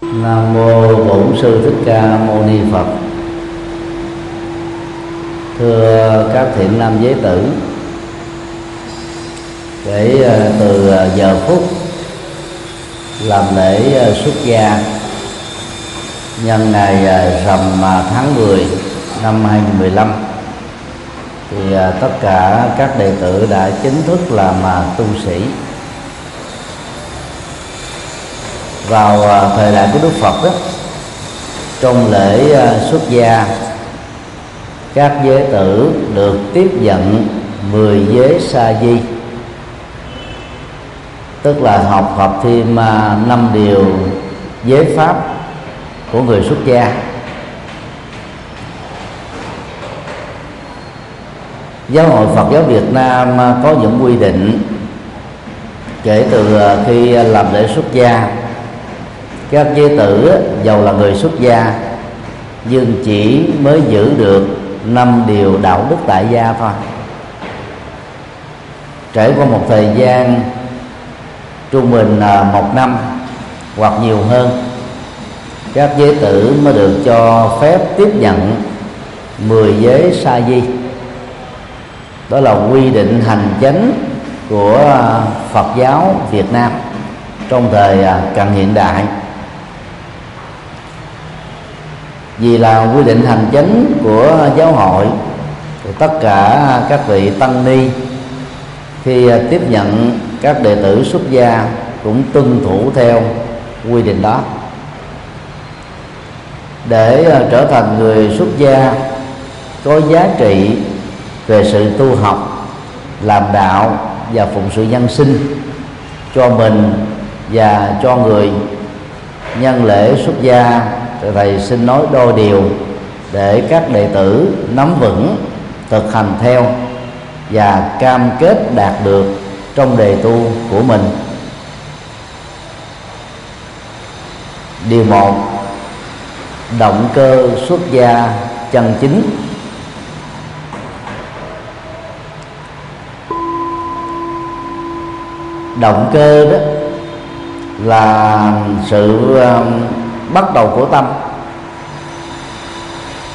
nam mô bổn sư thích ca mâu ni phật. Thưa các thiện nam giới tử kể à, từ à, giờ phút làm lễ à, xuất gia nhân ngày rằm tháng 10 năm 2015 thì tất cả các đệ tử đã chính thức làm tu sĩ. Vào à, thời đại của Đức Phật đó trong lễ à, xuất gia, các giới tử được tiếp nhận 10 giới sa di. Tức là học học thêm à, năm điều giới pháp của người xuất gia. Giáo hội Phật giáo Việt Nam có những quy định kể từ khi làm lễ xuất gia các giới tử giàu là người xuất gia, nhưng chỉ mới giữ được năm điều đạo đức tại gia thôi. Trải qua một thời gian, trung bình là một năm hoặc nhiều hơn, các giới tử mới được cho phép tiếp nhận 10 giới sa di. Đó là quy định hành chánh của à, Phật giáo Việt Nam trong thời à, cận hiện đại. Vì là quy định hành chính của giáo hội, thì tất cả các vị tăng ni khi à, tiếp nhận các đệ tử xuất gia cũng tuân thủ theo quy định đó. Để à, trở thành người xuất gia, có giá trị về sự tu học, làm đạo và phụng sự nhân sinh cho mình và cho người nhân lễ xuất gia thầy, xin nói đôi điều để các đệ tử nắm vững, thực hành theo và cam kết đạt được trong đề tu của mình. Điều một, động cơ xuất gia chân chính. Động cơ đó là sự um, bắt đầu của tâm.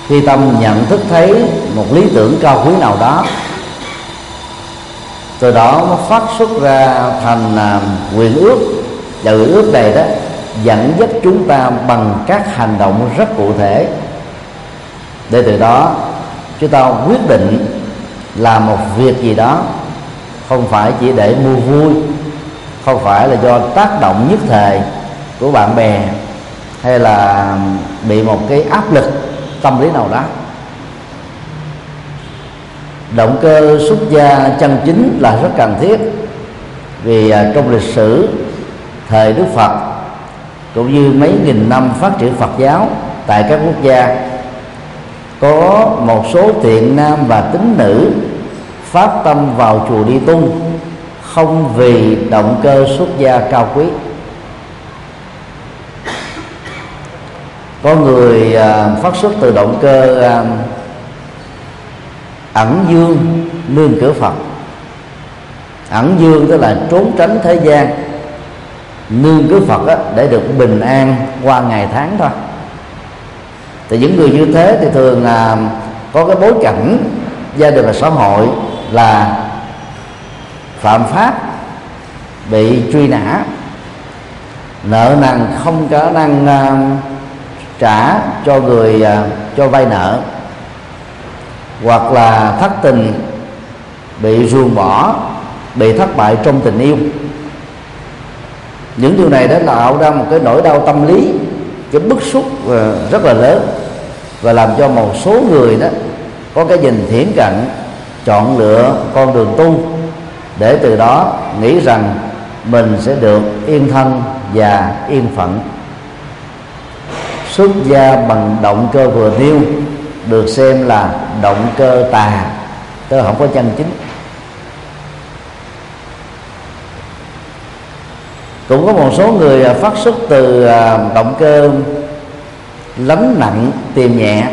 Khi tâm nhận thức thấy một lý tưởng cao quý nào đó, từ đó nó phát xuất ra thành à, quyền ước và quyền ước này đó dẫn dắt chúng ta bằng các hành động rất cụ thể. Để từ đó, chúng ta quyết định làm một việc gì đó không phải chỉ để mua vui, không phải là do tác động nhất thời của bạn bè hay là bị một cái áp lực tâm lý nào đó. Động cơ xuất gia chân chính là rất cần thiết, vì à, trong lịch sử, thời Đức Phật cũng như mấy nghìn năm phát triển Phật giáo tại các quốc gia, có một số thiện nam và tín nữ phát tâm vào chùa đi tu không vì động cơ xuất gia cao quý. Có người à, phát xuất từ động cơ à, ẩn dương nương cửa phật. Ẩn dương tức là trốn tránh thế gian. Nương cửa phật á, để được bình an qua ngày tháng thôi. Thì những người như thế thì thường là có cái bối cảnh gia đình và xã hội là phạm pháp bị truy nã. Nợ nần không có năng uh, trả cho người uh, cho vay nợ hoặc là thất tình bị ruồng bỏ bị thất bại trong tình yêu. Những điều này đã tạo ra một cái nỗi đau tâm lý cái bức xúc à, rất là lớn và làm cho một số người đó có cái nhìn thiển cận chọn lựa con đường tu để từ đó nghĩ rằng mình sẽ được yên thân và yên phận xuất gia bằng động cơ vừa nêu, được xem là động cơ tà, tức là không có chân chính. Cũng có một số người à, phát xuất từ à, động cơ lánh nặng tìm nhẹ,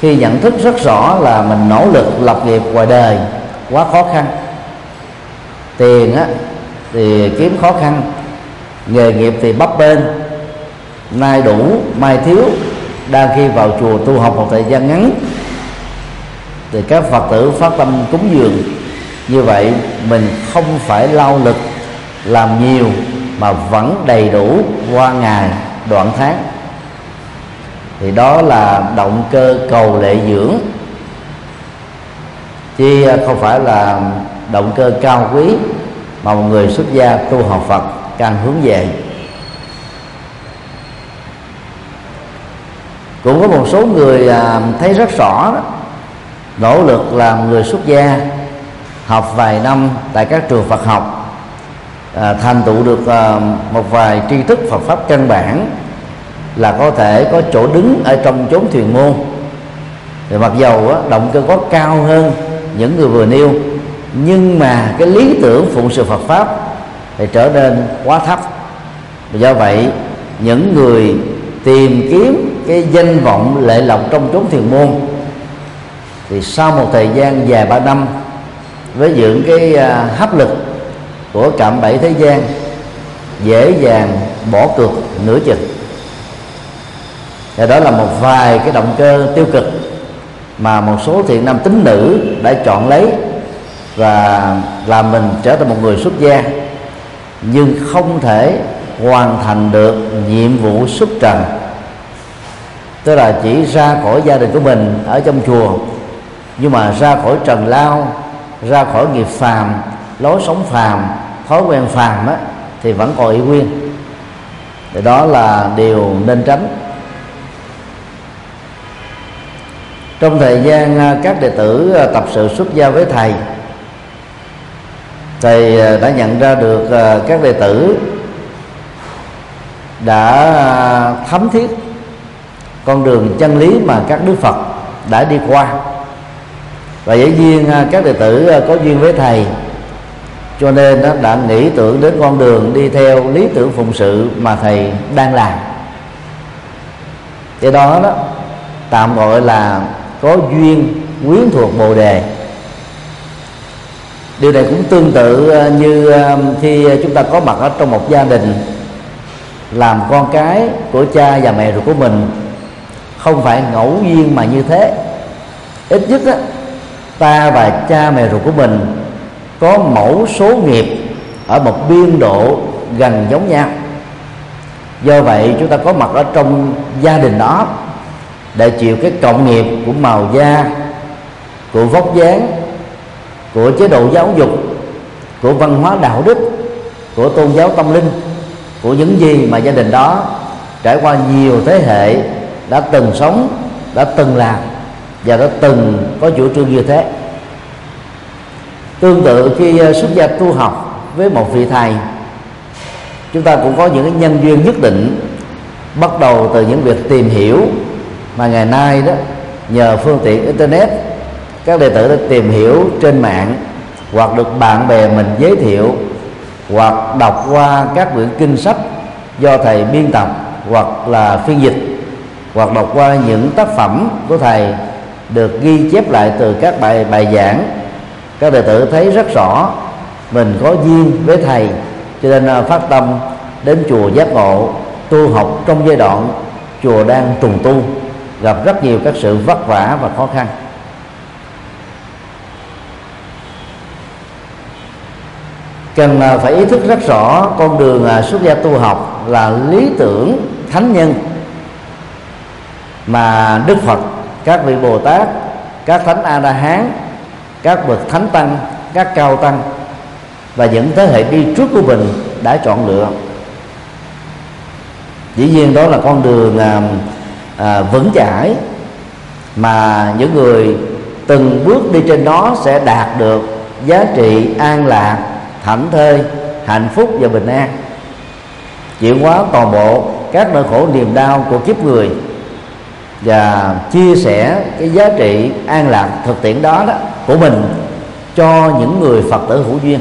khi nhận thức rất rõ là mình nỗ lực lập nghiệp ngoài đời quá khó khăn. Tiền á, thì kiếm khó khăn, nghề nghiệp thì bấp bênh nay đủ, mai thiếu. Đang khi vào chùa tu học một thời gian ngắn, thì các phật tử phát tâm cúng dường. Như vậy, mình không phải lao lực, làm nhiều mà vẫn đầy đủ qua ngày, đoạn tháng. Thì đó là động cơ cầu lệ dưỡng. Chứ không phải là động cơ cao quý mà một người xuất gia tu học Phật càng hướng về. Cũng có một số người à, thấy rất rõ đó, nỗ lực làm người xuất gia học vài năm tại các trường Phật học à, thành tựu được à, một vài tri thức Phật pháp căn bản là có thể có chỗ đứng ở trong chốn thuyền môn. Thì mặc dầu á, động cơ có cao hơn những người vừa nêu nhưng mà cái lý tưởng phụng sự Phật pháp thì trở nên quá thấp. Do vậy những người tìm kiếm cái danh vọng lệ lộc trong chốn thiền môn, thì sau một thời gian dài ba năm, với những cái à, hấp lực của cạm bẫy thế gian, dễ dàng bỏ cược nửa chừng. Và đó là một vài cái động cơ tiêu cực mà một số thiện nam tính nữ đã chọn lấy và làm mình trở thành một người xuất gia, nhưng không thể hoàn thành được nhiệm vụ xuất trần tức là chỉ ra khỏi gia đình của mình ở trong chùa. Nhưng mà ra khỏi trần lao ra khỏi nghiệp phàm lối sống phàm thói quen phàm á, thì vẫn còn y nguyên. Thì đó là điều nên tránh. Trong thời gian à, các đệ tử à, tập sự xuất gia với thầy thầy à, đã nhận ra được các đệ tử đã thấm thiết con đường chân lý mà các đức phật đã đi qua. Và dĩ nhiên à, các đệ tử à, có duyên với thầy, cho nên đã nghĩ tưởng đến con đường đi theo lý tưởng phụng sự mà thầy đang làm. Cái đó đó, tạm gọi là có duyên quyến thuộc bồ đề. Điều này cũng tương tự à, như khi chúng ta có mặt ở trong một gia đình, làm con cái của cha và mẹ ruột của mình không phải ngẫu nhiên mà như thế. Ít nhất á, ta và cha mẹ ruột của mình có mẫu số nghiệp ở một biên độ gần giống nhau. Do vậy chúng ta có mặt ở trong gia đình đó để chịu cái cộng nghiệp của màu da của vóc dáng của chế độ giáo dục của văn hóa đạo đức của tôn giáo tâm linh của những gì mà gia đình đó trải qua nhiều thế hệ đã từng sống, đã từng làm và đã từng có chủ trương như thế. Tương tự khi ờ, xuất gia tu học với một vị thầy, chúng ta cũng có những cái nhân duyên nhất định, bắt đầu từ những việc tìm hiểu mà ngày nay đó, nhờ phương tiện internet, các đệ tử đã tìm hiểu trên mạng hoặc được bạn bè mình giới thiệu hoặc đọc qua các quyển kinh sách do thầy biên tập hoặc là phiên dịch hoặc đọc qua những tác phẩm của thầy được ghi chép lại từ các bài bài giảng. Các đệ tử thấy rất rõ mình có duyên với thầy, cho nên à, phát tâm đến chùa giác ngộ tu học trong giai đoạn chùa đang trùng tu, gặp rất nhiều các sự vất vả và khó khăn. Cần à, phải ý thức rất rõ con đường à, xuất gia tu học là lý tưởng thánh nhân mà đức phật các vị bồ tát các thánh a la hán các bậc thánh tăng các cao tăng và những thế hệ đi trước của mình đã chọn lựa. Dĩ nhiên đó là con đường à, à, vững chãi mà những người từng bước đi trên đó sẽ đạt được giá trị an lạc thảnh thơi hạnh phúc và bình an. Chuyển hóa toàn bộ các nỗi khổ niềm đau của kiếp người và chia sẻ cái giá trị an lạc thực tiễn đó, đó của mình cho những người phật tử hữu duyên.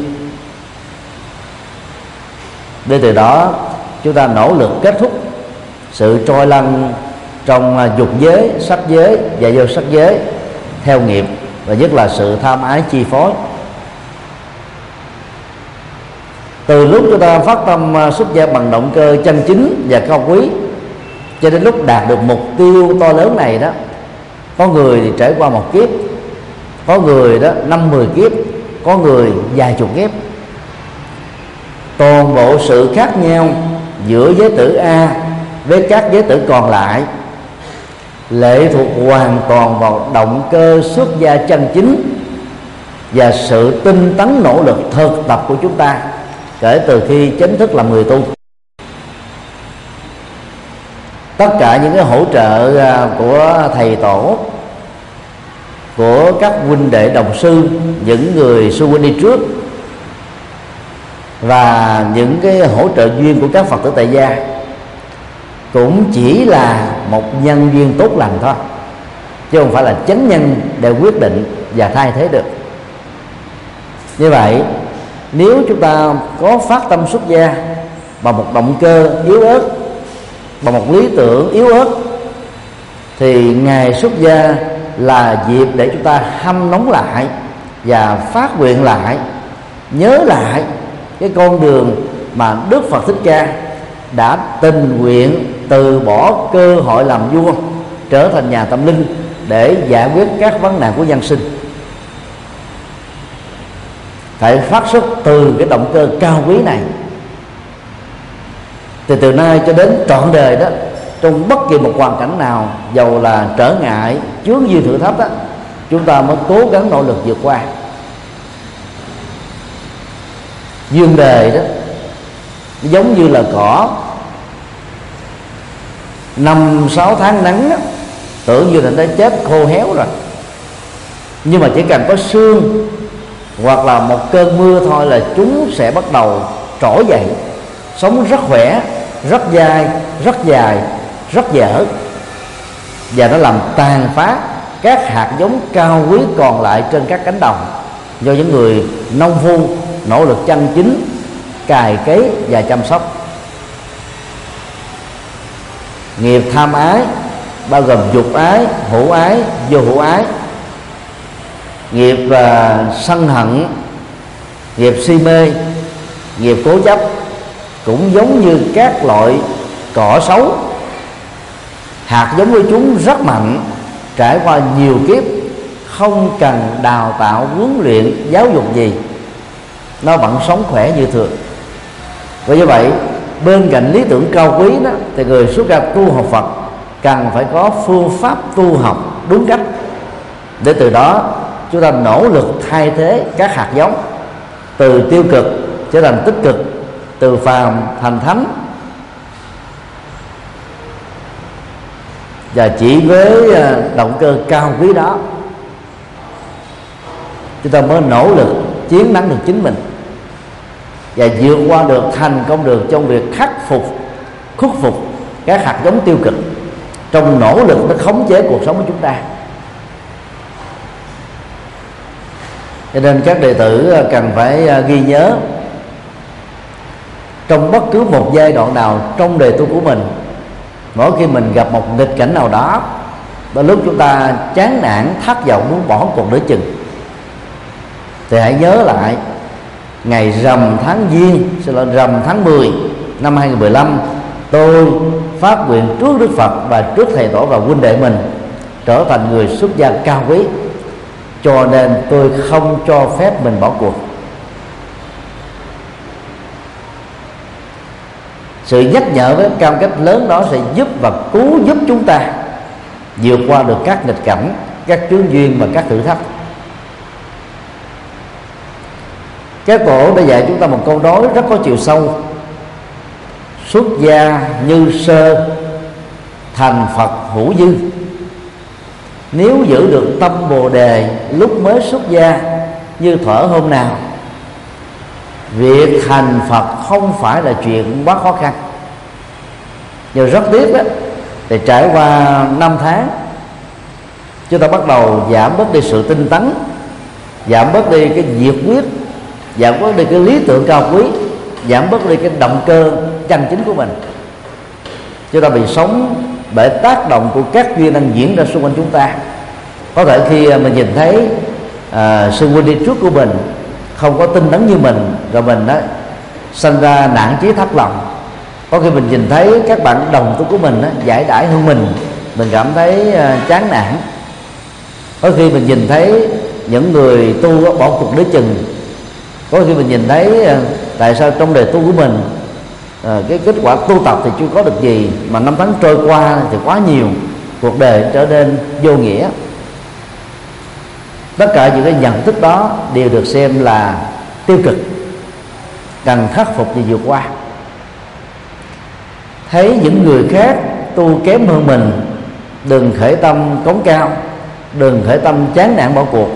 Để từ đó chúng ta nỗ lực kết thúc sự trôi lăn trong à, dục giới sắc giới và vô sắc giới theo nghiệp và nhất là sự tham ái chi phối. Từ lúc chúng ta phát tâm à, xuất gia bằng động cơ chân chính và cao quý cho đến lúc đạt được mục tiêu to lớn này đó, có người thì trải qua một kiếp, có người đó năm, mười kiếp, có người vài chục kiếp. Toàn bộ sự khác nhau giữa giới tử A với các giới tử còn lại lệ thuộc hoàn toàn vào động cơ xuất gia chân chính và sự tinh tấn nỗ lực thực tập của chúng ta kể từ khi chính thức làm người tu tất cả những cái hỗ trợ à, của thầy tổ, của các huynh đệ đồng sư, những người sư huynh đi trước, và những cái hỗ trợ duyên của các phật tử tại gia cũng chỉ là một nhân viên tốt lành thôi, chứ không phải là chánh nhân để quyết định và thay thế được. Như vậy, nếu chúng ta có phát tâm xuất gia bằng một động cơ yếu ớt bằng một lý tưởng yếu ớt, thì ngày xuất gia là dịp để chúng ta hâm nóng lại và phát nguyện lại, nhớ lại cái con đường mà Đức Phật Thích Ca đã tình nguyện từ bỏ cơ hội làm vua, trở thành nhà tâm linh để giải quyết các vấn nạn của dân sinh. Phải phát xuất từ cái động cơ cao quý này thì từ nay cho đến trọn đời đó trong bất kỳ một hoàn cảnh nào dầu là trở ngại chướng duyên thử thách đó chúng ta mới cố gắng nỗ lực vượt qua. Duyên đề đó giống như là cỏ. Năm sáu tháng nắng đó, tưởng như là nó chết khô héo rồi. Nhưng mà chỉ cần có sương hoặc là một cơn mưa thôi là chúng sẽ bắt đầu trỗi dậy sống rất khỏe rất dai rất dài rất dở. Và nó làm tàn phá các hạt giống cao quý còn lại trên các cánh đồng. Do những người nông phu nỗ lực chân chính cài cấy và chăm sóc. Nghiệp tham ái bao gồm dục ái hữu ái vô hữu ái. Nghiệp uh, sân hận nghiệp si mê nghiệp cố chấp cũng giống như các loại cỏ xấu hạt giống của chúng rất mạnh, trải qua nhiều kiếp, không cần đào tạo, huấn luyện, giáo dục gì. Nó vẫn sống khỏe như thường. Và như vậy, bên cạnh lý tưởng cao quý đó, thì người xuất gia tu học Phật cần phải có phương pháp tu học đúng cách. Để từ đó, chúng ta nỗ lực thay thế các hạt giống, từ tiêu cực trở thành tích cực từ phàm thành thánh. Và chỉ với à, động cơ cao quý đó, chúng ta mới nỗ lực chiến thắng được chính mình. Và vượt qua được, thành công được trong việc khắc phục, khuất phục các hạt giống tiêu cực. Trong nỗ lực nó khống chế cuộc sống của chúng ta. Cho nên các đệ tử à, cần phải à, ghi nhớ trong bất cứ một giai đoạn nào trong đời tu của mình. Mỗi khi mình gặp một nghịch cảnh nào đó và lúc chúng ta chán nản, thất vọng, muốn bỏ cuộc nửa chừng. Thì hãy nhớ lại, ngày rằm tháng giêng, sẽ là rằm tháng 10 năm 2015 tôi phát nguyện trước Đức Phật và trước thầy tổ và huynh đệ mình trở thành người xuất gia cao quý. Cho nên tôi không cho phép mình bỏ cuộc. Sự nhắc nhở với cam kết lớn đó sẽ giúp và cứu giúp chúng ta vượt qua được các nghịch cảnh, các chướng duyên và các thử thách. Các cổ đã dạy chúng ta một câu nói rất có chiều sâu. Xuất gia như sơ, thành phật hữu dư. Nếu giữ được tâm bồ đề lúc mới xuất gia, như thở hôm nào việc thành phật không phải là chuyện quá khó khăn. Nhưng rất tiếc đó thì trải qua năm tháng chúng ta bắt đầu giảm bớt đi sự tinh tấn giảm bớt đi cái nhiệt quyết giảm bớt đi cái lý tưởng cao quý giảm bớt đi cái động cơ chân chính của mình. Chúng ta bị sống bởi tác động của các duyên đang diễn ra xung quanh chúng ta. Có thể khi mình nhìn thấy à, sư huynh đi trước của mình không có tinh tấn như mình. Rồi mình đó sinh ra nản chí thất lòng có khi mình nhìn thấy các bạn đồng tu của mình đó, giải đãi hơn mình mình cảm thấy ờ, chán nản. Có khi mình nhìn thấy những người tu bỏ cuộc đối chừng. Có khi mình nhìn thấy ờ, tại sao trong đời tu của mình ờ, cái kết quả tu tập thì chưa có được gì mà năm tháng trôi qua thì quá nhiều cuộc đời trở nên vô nghĩa tất cả những cái nhận thức đó đều được xem là tiêu cực, cần khắc phục và vượt qua. Thấy những người khác tu kém hơn mình, đừng khởi tâm cống cao, đừng khởi tâm chán nản bỏ cuộc,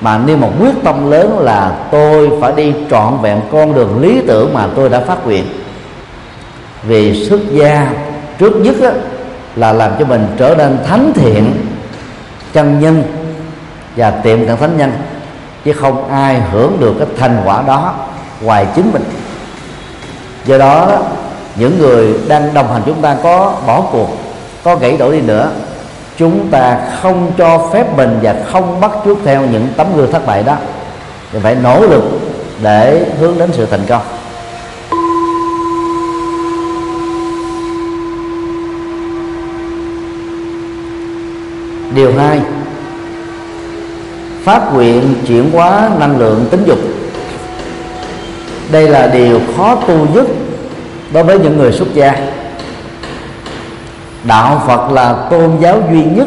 mà nêu một quyết tâm lớn là tôi phải đi trọn vẹn con đường lý tưởng mà tôi đã phát nguyện. Vì xuất gia trước nhất là làm cho mình trở nên thánh thiện, chân nhân và tiệm cận thánh nhân, chứ không ai hưởng được cái thành quả đó ngoài chính mình. Do đó, những người đang đồng hành chúng ta có bỏ cuộc, có gãy đổ đi nữa, chúng ta không cho phép mình và không bắt chước theo những tấm gương thất bại đó. Thì phải nỗ lực để hướng đến sự thành công. Điều hai phát nguyện chuyển hóa năng lượng tính dục. Đây là điều khó tu nhất đối với những người xuất gia. Đạo phật là tôn giáo duy nhất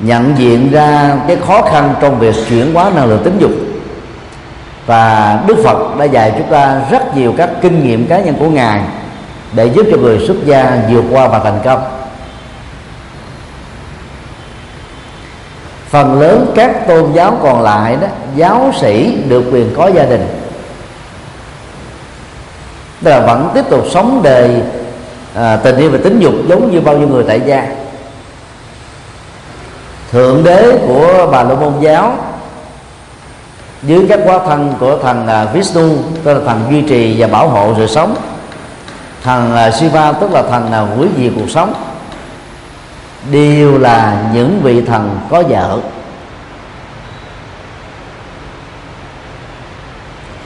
nhận diện ra cái khó khăn trong việc chuyển hóa năng lượng tính dục. Và đức phật đã dạy chúng ta rất nhiều các kinh nghiệm cá nhân của ngài để giúp cho người xuất gia vượt qua và thành công. Phần lớn các tôn giáo còn lại đó giáo sĩ được quyền có gia đình. Tức là vẫn tiếp tục sống đời à, tình yêu và tính dục giống như bao nhiêu người tại gia. Thượng đế của bà la môn giáo dưới các quá thân của thần uh, à, Vishnu tức là thần duy trì và bảo hộ sự sống thần uh, à, Shiva tức là thần à, uh, hủy diệt cuộc sống đều là những vị thần có vợ.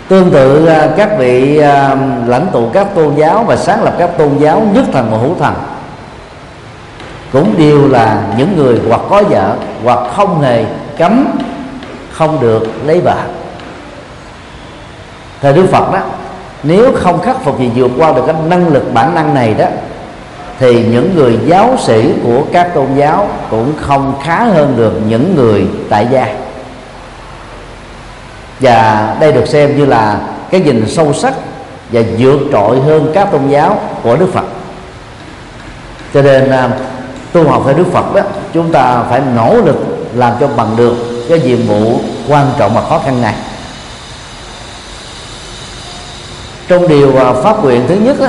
Tương tự à, các vị à, lãnh tụ các tôn giáo và sáng lập các tôn giáo nhất thần và hữu thần cũng đều là những người hoặc có vợ hoặc không hề cấm, không được lấy vợ. Thời đức phật đó, nếu không khắc phục gì vượt qua được cái năng lực bản năng này đó thì những người giáo sĩ của các tôn giáo cũng không khá hơn được những người tại gia. Và đây được xem như là cái nhìn sâu sắc và vượt trội hơn các tôn giáo của Đức Phật. Cho nên à, tu học theo Đức Phật đó chúng ta phải nỗ lực làm cho bằng được cái nhiệm vụ quan trọng và khó khăn này. Trong điều à, pháp nguyện thứ nhất đó,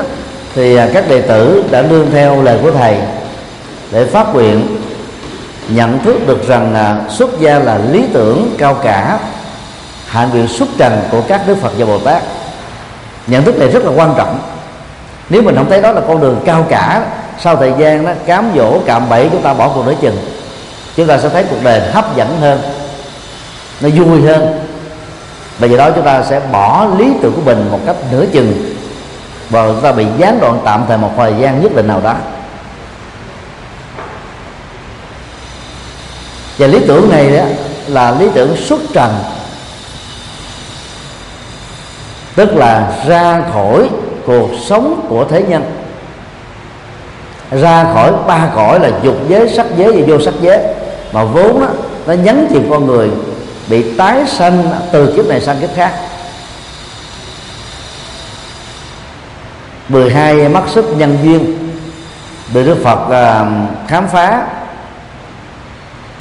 thì à, các đệ tử đã nương theo lời của thầy để phát nguyện, nhận thức được rằng à, xuất gia là lý tưởng cao cả, hạnh nguyện xuất trần của các đức phật và bồ tát. Nhận thức này rất là quan trọng. Nếu mình không thấy đó là con đường cao cả, sau thời gian đó, cám dỗ, cạm bẫy, chúng ta bỏ cuộc nửa chừng, chúng ta sẽ thấy cuộc đời hấp dẫn hơn, nó vui hơn. Và do đó chúng ta sẽ bỏ lý tưởng của mình một cách nửa chừng và chúng ta bị gián đoạn tạm thời một thời gian nhất định nào đó. Và lý tưởng này đó là lý tưởng xuất trần. Tức là ra khỏi cuộc sống của thế nhân. Ra khỏi ba cõi là dục giới sắc giới và vô sắc giới. Mà vốn đó, nó nhấn chìm con người bị tái sanh từ kiếp này sang kiếp khác. 12 mắt xích nhân duyên được Đức Phật à, khám phá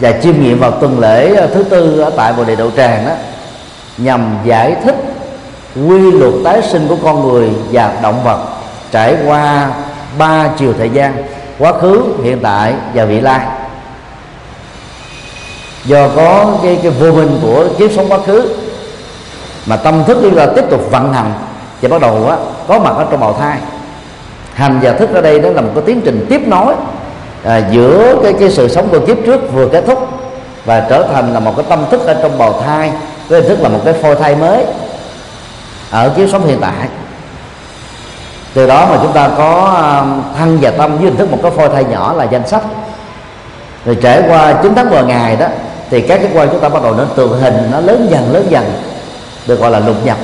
và chiêm nghiệm vào tuần lễ à, thứ tư ở tại Bồ Đề Đậu Tràng đó nhằm giải thích quy luật tái sinh của con người và động vật trải qua ba chiều thời gian quá khứ hiện tại và vị lai. Do có cái, cái vô minh của kiếp sống quá khứ mà tâm thức chúng ta tiếp tục vận hành và bắt đầu á, có mặt ở trong bào thai. Hành và thức ở đây đó là một cái tiến trình tiếp nối à, giữa cái cái sự sống của kiếp trước vừa kết thúc và trở thành là một cái tâm thức ở trong bào thai cái hình thức là một cái phôi thai mới ở kiếp sống hiện tại. Từ đó mà chúng ta có à, thân và tâm với hình thức một cái phôi thai nhỏ là danh sách. Rồi trải qua 9 tháng 10 ngày đó thì các cái quan chúng ta bắt đầu nó tượng hình nó lớn dần lớn dần được gọi là lục nhập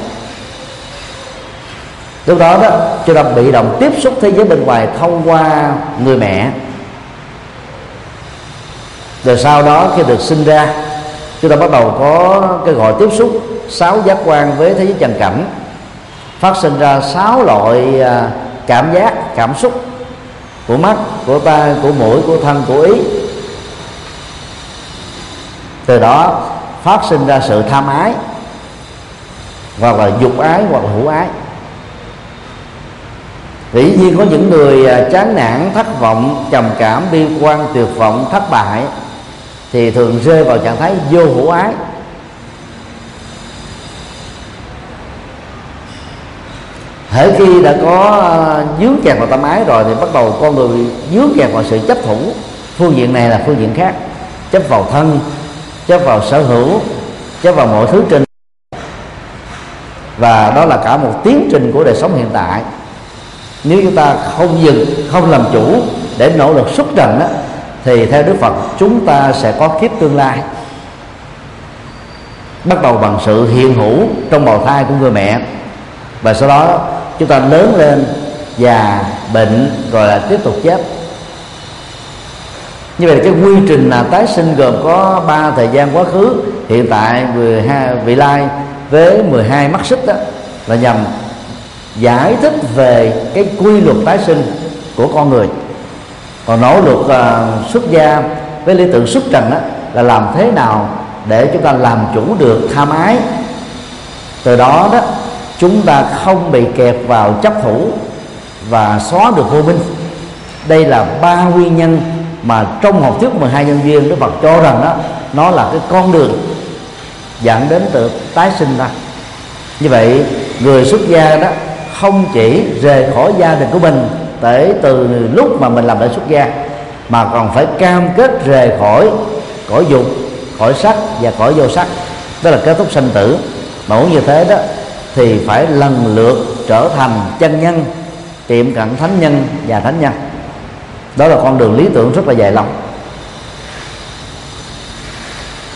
lúc đó đó, chúng ta bị động tiếp xúc thế giới bên ngoài thông qua người mẹ. Rồi sau đó khi được sinh ra, chúng ta bắt đầu có cái gọi tiếp xúc sáu giác quan với thế giới trần cảnh. Phát sinh ra sáu loại à, cảm giác, cảm xúc của mắt, của tai, của mũi, của thân, của ý. Từ đó phát sinh ra sự tham ái, hoặc là dục ái, hoặc là hữu ái dĩ nhiên có những người à, chán nản, thất vọng, trầm cảm, bi quan, tuyệt vọng, thất bại, thì thường rơi vào trạng thái vô hữu ái. Hễ khi đã có à, dướng kẹt vào tâm ái rồi thì bắt đầu con người dướng kẹt vào sự chấp thủ. Phương diện này là phương diện khác. Chấp vào thân, chấp vào sở hữu, chấp vào mọi thứ trên. Và đó là cả một tiến trình của đời sống hiện tại nếu chúng ta không dừng không làm chủ để nỗ lực xuất trần đó, thì theo đức phật chúng ta sẽ có kiếp tương lai. Bắt đầu bằng sự hiện hữu trong bào thai của người mẹ. Và sau đó chúng ta lớn lên già bệnh rồi là tiếp tục chết. Như vậy cái quy trình là tái sinh gồm có ba thời gian quá khứ hiện tại 12 vị lai với 12 mắt xích đó là nhằm giải thích về cái quy luật tái sinh của con người. Còn nỗ lực uh, xuất gia với lý tưởng xuất trần đó là làm thế nào để chúng ta làm chủ được tham ái. Từ đó đó chúng ta không bị kẹp vào chấp thủ và xóa được vô minh. Đây là ba nguyên nhân mà trong học thuyết 12 nhân viên Đức Phật cho rằng đó nó là cái con đường dẫn đến từ tái sinh ra. Như vậy người xuất gia đó không chỉ rời khỏi gia đình của mình kể từ lúc mà mình làm lễ xuất gia mà còn phải cam kết rời khỏi cõi dục khỏi sắc và khỏi vô sắc đó là kết thúc sanh tử. Mà muốn như thế đó thì phải lần lượt trở thành chân nhân tiệm cận thánh nhân và thánh nhân. Đó là con đường lý tưởng rất là dài lâu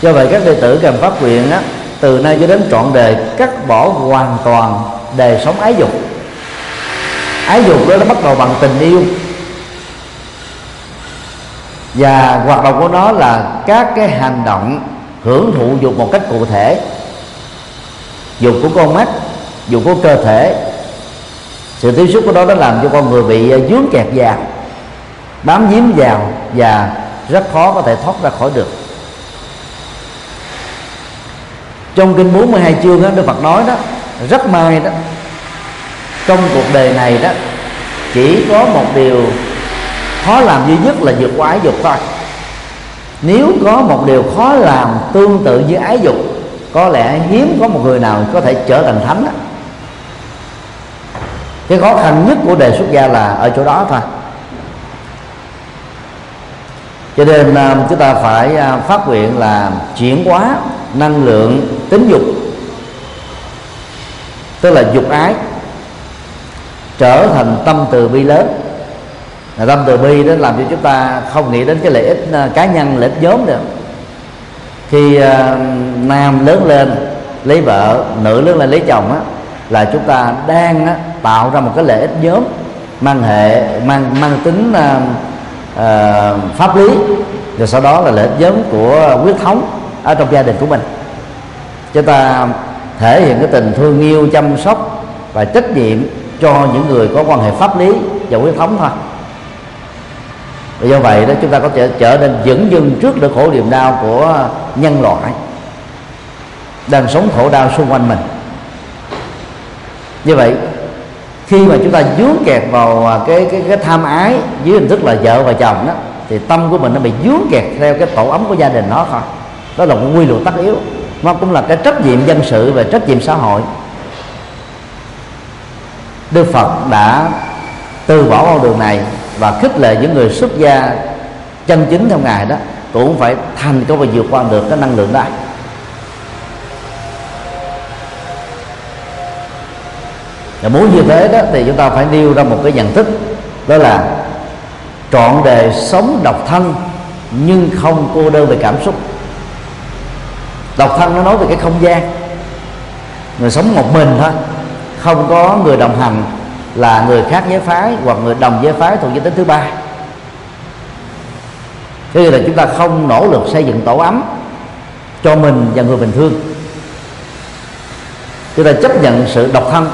do vậy các đệ tử cần phát nguyện á, từ nay cho đến trọn đời cắt bỏ hoàn toàn đời sống ái dục ái dục đó nó bắt đầu bằng tình yêu. Và hoạt động của nó là các cái hành động hưởng thụ dục một cách cụ thể. Dục của con mắt dục của cơ thể. Sự tiếp xúc của đó nó làm cho con người bị à, dướng kẹt vào bám dính vào và rất khó có thể thoát ra khỏi được. Trong kinh 42 chương đó, Đức Phật nói đó rất may đó trong cuộc đời này đó, chỉ có một điều khó làm duy nhất là vượt qua ái dục thôi. Nếu có một điều khó làm tương tự với ái dục, có lẽ hiếm có một người nào có thể trở thành thánh đó. cái khó khăn nhất của đề xuất gia là ở chỗ đó thôi. Cho nên à, chúng ta phải à, phát nguyện là chuyển hóa năng lượng tính dục, tức là dục ái trở thành tâm từ bi lớn. Là tâm từ bi đó làm cho chúng ta không nghĩ đến cái lợi ích à, cá nhân lợi ích nhóm được. Khi uh, nam lớn lên lấy vợ nữ lớn lên lấy chồng á là chúng ta đang á, tạo ra một cái lợi ích nhóm mang hệ mang mang tính uh, uh, pháp lý. Rồi sau đó là lợi ích nhóm của huyết thống ở trong gia đình của mình. Chúng ta thể hiện cái tình thương yêu chăm sóc và trách nhiệm cho những người có quan hệ pháp lý và huyết thống thôi. Và do vậy đó, chúng ta có thể trở nên dẫn dưng trước nỗi khổ niềm đau của nhân loại đang sống khổ đau xung quanh mình. Như vậy, khi mà chúng ta dướng kẹt vào cái cái cái tham ái dưới hình thức là vợ và chồng đó, thì tâm của mình nó bị dướng kẹt theo cái tổ ấm của gia đình nó thôi. Đó là một quy luật tất yếu. Nó cũng là cái trách nhiệm dân sự và trách nhiệm xã hội. Đức Phật đã từ bỏ con đường này và khích lệ những người xuất gia chân chính theo ngài đó, cũng phải thành công và vượt qua được cái năng lượng đó. Và muốn như thế đó thì chúng ta phải nêu ra một cái nhận thức, đó là trọn đề sống độc thân nhưng không cô đơn về cảm xúc. Độc thân nó nói về cái không gian. Người sống một mình thôi không có người đồng hành là người khác giới phái hoặc người đồng giới phái thuộc giới tính thứ ba. Thế là chúng ta không nỗ lực xây dựng tổ ấm cho mình và người bình thường. Chúng ta chấp nhận sự độc thân.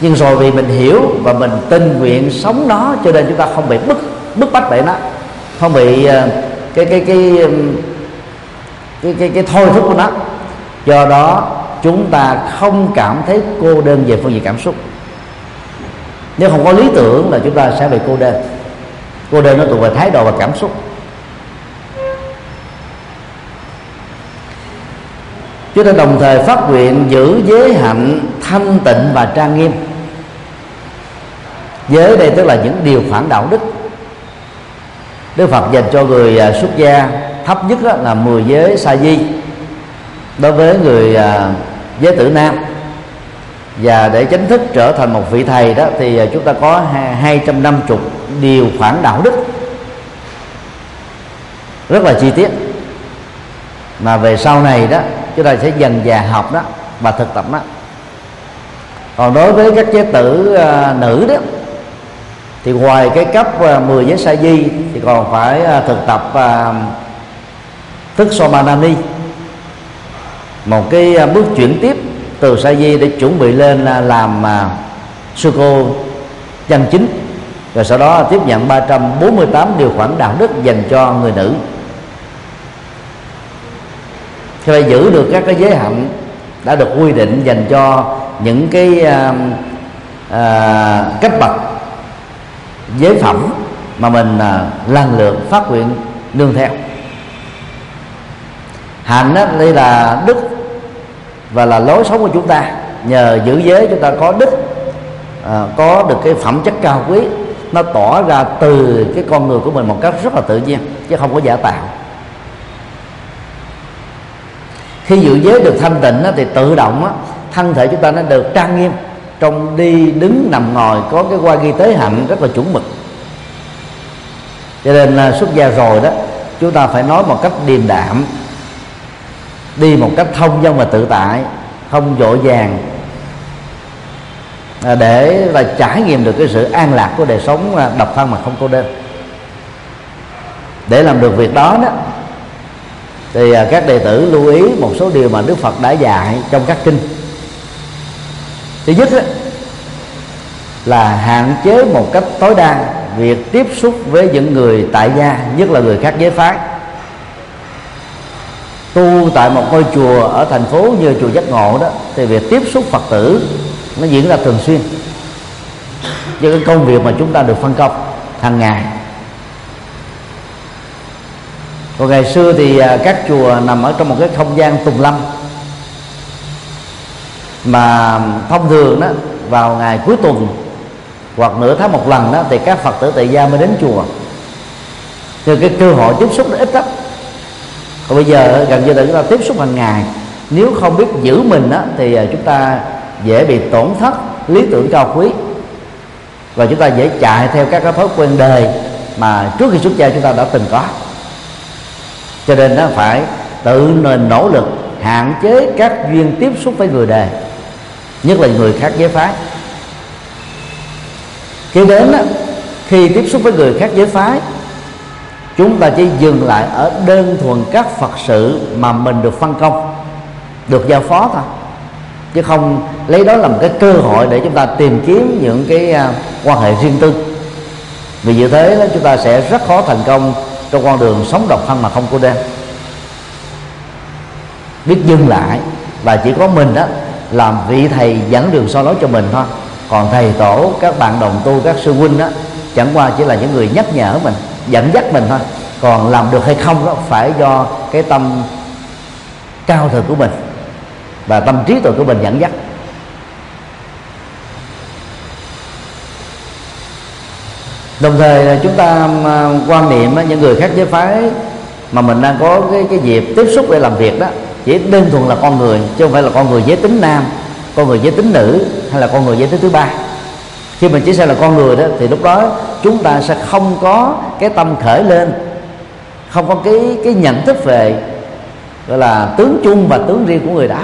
Nhưng rồi vì mình hiểu và mình tình nguyện sống nó cho nên chúng ta không bị bức bức bách bởi nó. Không bị ờ, cái cái cái cái cái, cái thôi thúc của nó. Do đó chúng ta không cảm thấy cô đơn về phương diện cảm xúc. Nếu không có lý tưởng là chúng ta sẽ bị cô đơn. Cô đơn nó thuộc về thái độ và cảm xúc. Chúng ta đồng thời phát nguyện giữ giới hạnh thanh tịnh và trang nghiêm. Giới đây tức là những điều khoản đạo đức. Đức Phật dành cho người à, xuất gia thấp nhất là 10 giới sa di. Đối với người à, giới tử nam. Và để chính thức trở thành một vị thầy đó thì à, chúng ta có 250 điều khoản đạo đức. Rất là chi tiết. Mà về sau này đó chúng ta sẽ dần dà học đó và thực tập đó còn đối với các chế tử uh, nữ đó thì ngoài cái cấp à, uh, 10 giới sa di thì còn phải uh, thực tập uh, thức somanani một cái à, bước chuyển tiếp từ sa di để chuẩn bị lên à, làm à, sư cô chân chính. Rồi sau đó tiếp nhận 348 điều khoản đạo đức dành cho người nữ. Khi phải giữ được các cái giới hạn đã được quy định dành cho những cái à, à, cấp bậc giới phẩm mà mình à, lần lượt phát nguyện nương theo. Hạnh đó, đây là đức và là lối sống của chúng ta. Nhờ giữ giới chúng ta có đức à, có được cái phẩm chất cao quý nó tỏ ra từ cái con người của mình một cách rất là tự nhiên chứ không có giả tạo. Khi giữ giới được thanh tịnh thì tự động á, thân thể chúng ta nó được trang nghiêm. Trong đi đứng nằm ngồi có cái qua ghi tế hạnh rất là chuẩn mực. Cho nên à, xuất gia rồi đó chúng ta phải nói một cách điềm đạm đi một cách thông dong và tự tại không vội vàng. À, để là trải nghiệm được cái sự an lạc của đời sống à, độc thân mà không cô đơn. Để làm được việc đó đó thì à, các đệ tử lưu ý một số điều mà Đức Phật đã dạy trong các kinh. Thứ nhất đó, là hạn chế một cách tối đa việc tiếp xúc với những người tại gia nhất là người khác giới phái tu tại một ngôi chùa ở thành phố như chùa giác ngộ đó, thì việc tiếp xúc phật tử nó diễn ra thường xuyên. Cho cái công việc mà chúng ta được phân công hàng ngày. Còn ngày xưa thì à, các chùa nằm ở trong một cái không gian tùng lâm. Mà thông thường đó, vào ngày cuối tuần hoặc nửa tháng một lần đó, thì các phật tử tại gia mới đến chùa. Thì cái cơ hội tiếp xúc nó ít lắm còn bây giờ gần như là chúng ta tiếp xúc hàng ngày. Nếu không biết giữ mình á, thì à, chúng ta dễ bị tổn thất lý tưởng cao quý. Và chúng ta dễ chạy theo các cái thói quen đời mà trước khi xuất gia chúng ta đã từng có. Cho nên nó phải tự nên nỗ lực hạn chế các duyên tiếp xúc với người đề nhất là người khác giới phái. Khi đến khi tiếp xúc với người khác giới phái chúng ta chỉ dừng lại ở đơn thuần các phật sự mà mình được phân công, được giao phó thôi. Chứ không lấy đó làm cái cơ hội để chúng ta tìm kiếm những cái à, quan hệ riêng tư. Vì như thế đó, chúng ta sẽ rất khó thành công trong con đường sống độc thân mà không cô đơn. Biết dừng lại và chỉ có mình đó làm vị thầy dẫn đường soi lối cho mình thôi. Còn thầy tổ, các bạn đồng tu, các sư huynh đó, chẳng qua chỉ là những người nhắc nhở mình dẫn dắt mình thôi. Còn làm được hay không đó phải do cái tâm cao thượng của mình và tâm trí tuệ của mình dẫn dắt. Đồng thời chúng ta à, quan niệm những người khác giới phái mà mình đang có cái cái dịp tiếp xúc để làm việc đó, chỉ đơn thuần là con người, chứ không phải là con người giới tính nam, con người giới tính nữ hay là con người giới tính thứ ba khi mình chỉ xem là con người đó, thì lúc đó chúng ta sẽ không có cái tâm khởi lên, không có cái cái nhận thức về, gọi là, tướng chung và tướng riêng của người đó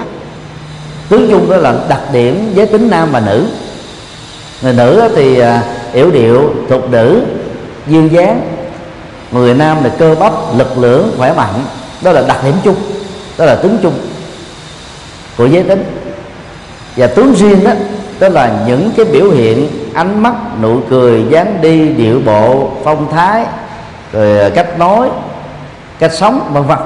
tướng chung đó là đặc điểm giới tính nam và nữ. Người nữ thì yếu yểu điệu thuộc nữ, duyên dáng. Người nam là cơ bắp, lực lượng khỏe mạnh. Đó là đặc điểm chung, đó là tướng chung của giới tính. Và tướng riêng đó đó là những cái biểu hiện ánh mắt, nụ cười, dáng đi, điệu bộ, phong thái, rồi ờ, cách nói, cách sống, vân vân.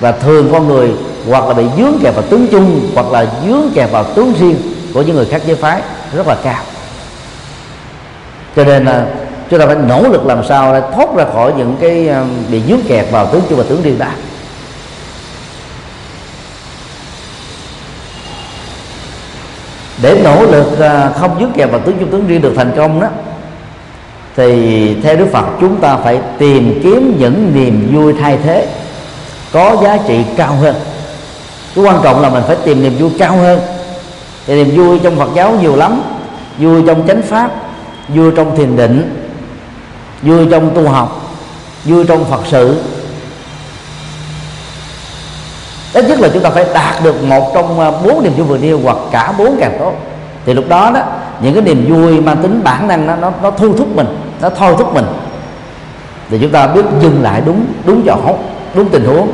Và thường con người hoặc là bị dướng kẹp vào tướng chung, hoặc là dướng kẹp vào tướng riêng của những người khác giới phái rất là cao. Cho nên là chúng ta phải nỗ lực làm sao để thoát ra khỏi những cái ờ, bị dướng kẹp vào tướng chung và tướng riêng đó để nỗ lực à, không dứt kẹt vào tướng chung tướng riêng được thành công đó, thì theo Đức Phật, chúng ta phải tìm kiếm những niềm vui thay thế, có giá trị cao hơn. Cái quan trọng là mình phải tìm niềm vui cao hơn. Thì niềm vui trong Phật giáo nhiều lắm. Vui trong chánh pháp, vui trong thiền định, vui trong tu học, vui trong phật sự ít nhất là chúng ta phải đạt được một trong ờ, bốn niềm vui vừa nêu hoặc cả bốn càng tốt. Thì lúc đó đó những cái niềm vui mang tính bản năng đó, nó nó thu thúc mình nó thôi thúc mình. Thì chúng ta biết dừng lại đúng đúng chỗ đúng tình huống.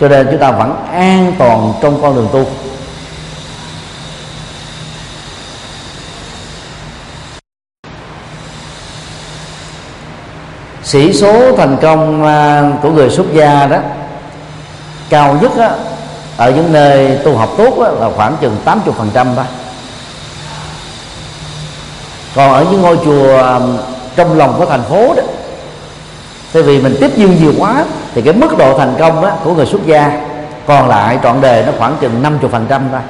Cho nên chúng ta vẫn an toàn trong con đường tu. Sĩ số thành công ờ, của người xuất gia đó cao nhất đó ở những nơi tu học tốt đó, là khoảng chừng 80 phần trăm thôi. Còn ở những ngôi chùa trong lòng của thành phố đó tại vì mình tiếp dương nhiều quá thì cái mức độ thành công đó của người xuất gia còn lại trọn đề nó khoảng chừng 50 phần trăm thôi.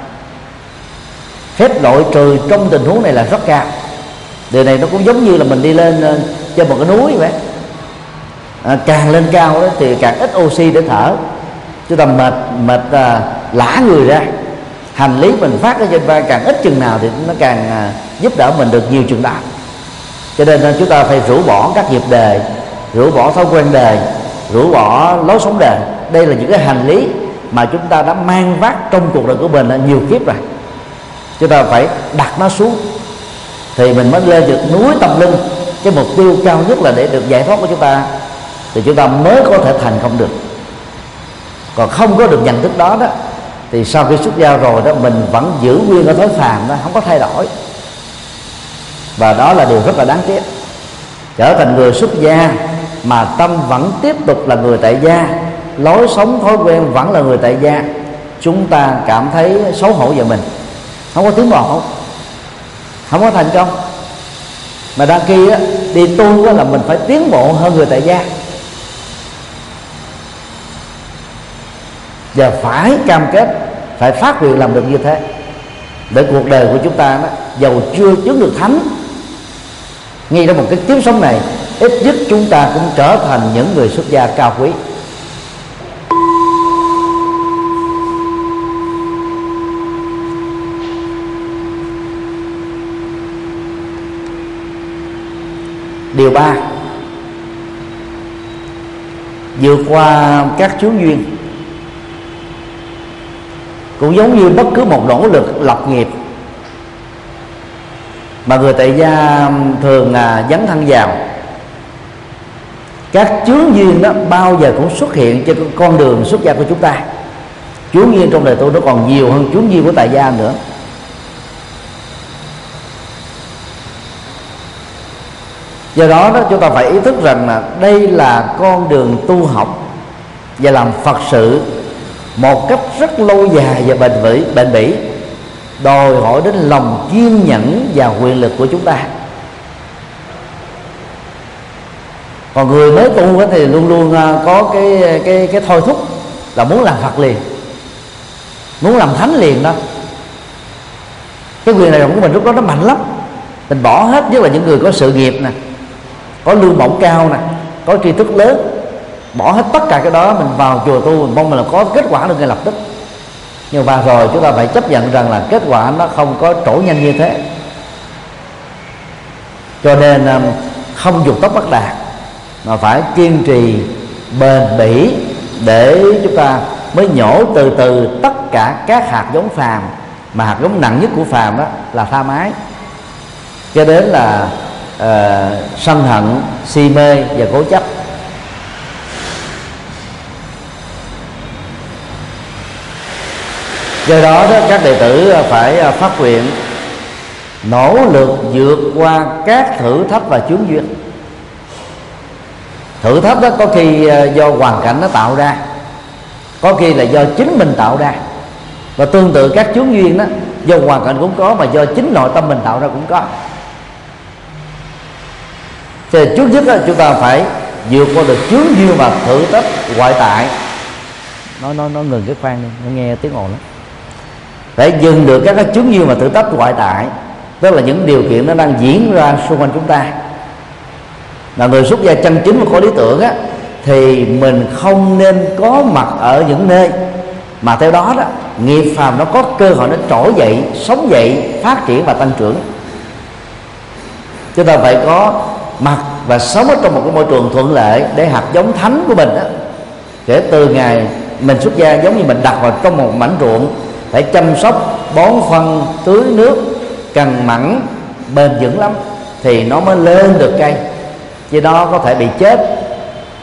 Phép loại trừ trong tình huống này là rất cao. Điều này nó cũng giống như là mình đi lên trên một cái núi vậy. À, càng lên cao đó thì càng ít oxy để thở chúng ta mệt mệt à, lã người ra. Hành lý mình phát ở trên vai càng ít chừng nào thì nó càng à, giúp đỡ mình được nhiều chừng đó cho nên là chúng ta phải rũ bỏ các nghiệp đề rũ bỏ thói quen đề rũ bỏ lối sống đề. Đây là những cái hành lý mà chúng ta đã mang vác trong cuộc đời của mình nhiều kiếp rồi. Chúng ta phải đặt nó xuống thì mình mới lên được núi tâm linh. Cái mục tiêu cao nhất là để được giải thoát của chúng ta thì chúng ta mới có thể thành công được còn không có được nhận thức đó đó thì sau khi xuất gia rồi đó mình vẫn giữ nguyên ở thói phàm đó không có thay đổi. Và đó là điều rất là đáng tiếc. Trở thành người xuất gia mà tâm vẫn tiếp tục là người tại gia lối sống thói quen vẫn là người tại gia chúng ta cảm thấy xấu hổ về mình. Không có tiến bộ. Không không có thành công. Mà đăng khi á, đi tu á, là mình phải tiến bộ hơn người tại gia. Và phải cam kết, phải phát nguyện làm được như thế. Để cuộc đời của chúng ta đó, giàu chưa chứng được thánh. Ngay trong một cái kiếp sống này, ít nhất chúng ta cũng trở thành những người xuất gia cao quý. Điều ba. Vượt qua các chướng duyên cũng giống như bất cứ một nỗ lực lập nghiệp. Mà người tại gia thường là dấn thân vào. Các chướng duyên đó bao giờ cũng xuất hiện trên con đường xuất gia của chúng ta. Chướng duyên trong đời tôi nó còn nhiều hơn chướng duyên của tại gia nữa. Do đó đó, chúng ta phải ý thức rằng là đây là con đường tu học và làm phật sự một cách rất lâu dài và bền vững bền bỉ, đòi hỏi đến lòng kiên nhẫn và quyền lực của chúng ta. Còn người mới tu thì luôn luôn à, có cái cái cái thôi thúc là muốn làm phật liền, muốn làm thánh liền đó. Cái quyền này của mình lúc đó nó mạnh lắm. Mình bỏ hết, nhất là những người có sự nghiệp nè, có lương bổng cao nè, có tri thức lớn bỏ hết tất cả cái đó mình vào chùa tu mình mong mình là có kết quả được ngay lập tức. Nhưng mà rồi chúng ta phải chấp nhận rằng là kết quả nó không có trổ nhanh như thế. Cho nên um, không dục tốc bất đạt mà phải kiên trì bền bỉ để chúng ta mới nhổ từ từ tất cả các hạt giống phàm mà hạt giống nặng nhất của phàm đó là tha mái. Cho đến là uh, sân hận si mê và cố chấp. Do đó, đó các đệ tử à, phải à, phát nguyện nỗ lực vượt qua các thử thách và chướng duyên thử thách đó có khi à, do hoàn cảnh nó tạo ra có khi là do chính mình tạo ra. Và tương tự các chướng duyên đó do hoàn cảnh cũng có mà do chính nội tâm mình tạo ra cũng có. Thì trước nhất đó, chúng ta phải vượt qua được chướng duyên và thử thách ngoại tại. Nó nó nó ngừng cái khoan đi nó nghe tiếng ồn lắm phải dừng được các cái chứng như mà thử thách ngoại tại tức là những điều kiện nó đang diễn ra xung quanh chúng ta. Là người xuất gia chân chính và có lý tưởng á thì mình không nên có mặt ở những nơi mà theo đó đó nghiệp phàm nó có cơ hội nó trỗi dậy sống dậy phát triển và tăng trưởng. Chúng ta phải có mặt và sống ở trong một cái môi trường thuận lợi để hạt giống thánh của mình đó, kể từ ngày mình xuất gia giống như mình đặt vào trong một mảnh ruộng phải chăm sóc bón phân, tưới nước cần mẫn bền vững lắm. Thì nó mới lên được cây. Chứ nó có thể bị chết,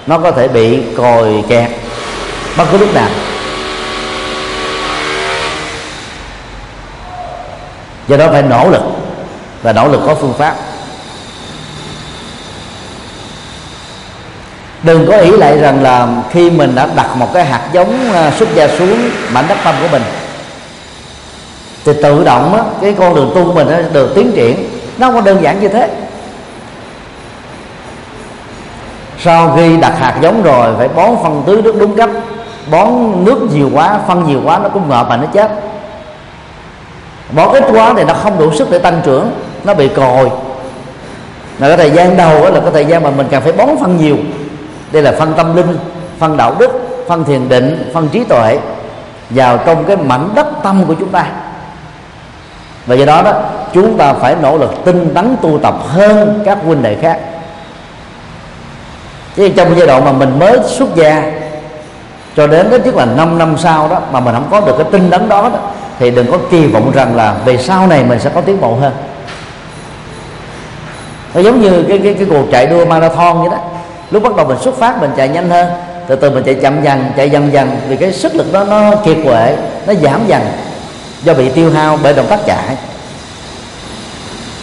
nó có thể bị còi kẹt. Bất cứ lúc nào. Do đó phải nỗ lực, và nỗ lực có phương pháp. Đừng có ý lại rằng là khi mình đã đặt một cái hạt giống à, xuất gia xuống, mảnh đất tâm của mình thì tự động á, cái con đường tu của mình nó được tiến triển. Nó không có đơn giản như thế. Sau khi đặt hạt giống rồi phải bón phân tưới nước đúng cách. Bón nước nhiều quá phân nhiều quá nó cũng ngợp mà nó chết. Bón ít quá thì nó không đủ sức để tăng trưởng nó bị còi. Là cái thời gian đầu đó là cái thời gian mà mình cần phải bón phân nhiều. Đây là phân tâm linh phân đạo đức phân thiền định phân trí tuệ vào trong cái mảnh đất tâm của chúng ta và do đó đó chúng ta phải nỗ lực tinh tấn tu tập hơn các huynh đệ khác. Chứ trong giai đoạn mà mình mới xuất gia cho đến ít nhất là 5 năm sau đó mà mình không có được cái tinh tấn đó, đó thì đừng có kỳ vọng rằng là về sau này mình sẽ có tiến bộ hơn. Nó giống như cái cái cái cuộc chạy đua marathon vậy đó. Lúc bắt đầu mình xuất phát mình chạy nhanh hơn. Từ từ mình chạy chậm dần chạy dần dần vì cái sức lực đó nó kiệt quệ nó giảm dần do bị tiêu hao bởi động tác chạy.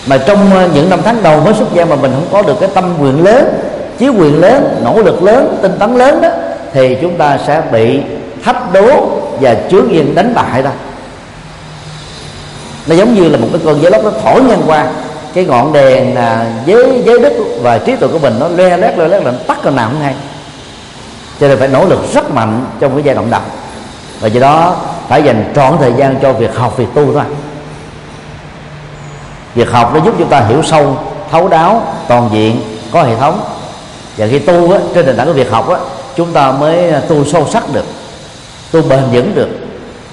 Mà trong ờ, những năm tháng đầu mới xuất gia mà mình không có được cái tâm nguyện lớn chí quyền lớn nỗ lực lớn tinh tấn lớn đó thì chúng ta sẽ bị thách đố và chướng duyên đánh bại đó. Nó giống như là một cái cơn gió lốc nó thổi ngang qua cái ngọn đèn à, giới giới đức và trí tuệ của mình nó le lét le lét là tắt còn nào không hay. Cho nên phải nỗ lực rất mạnh trong cái giai đoạn đầu. Và do đó phải dành trọn thời gian cho việc học việc tu thôi. Việc học nó giúp chúng ta hiểu sâu thấu đáo toàn diện có hệ thống. Và khi tu á, trên nền tảng của việc học á, chúng ta mới à, tu sâu sắc được tu bền vững được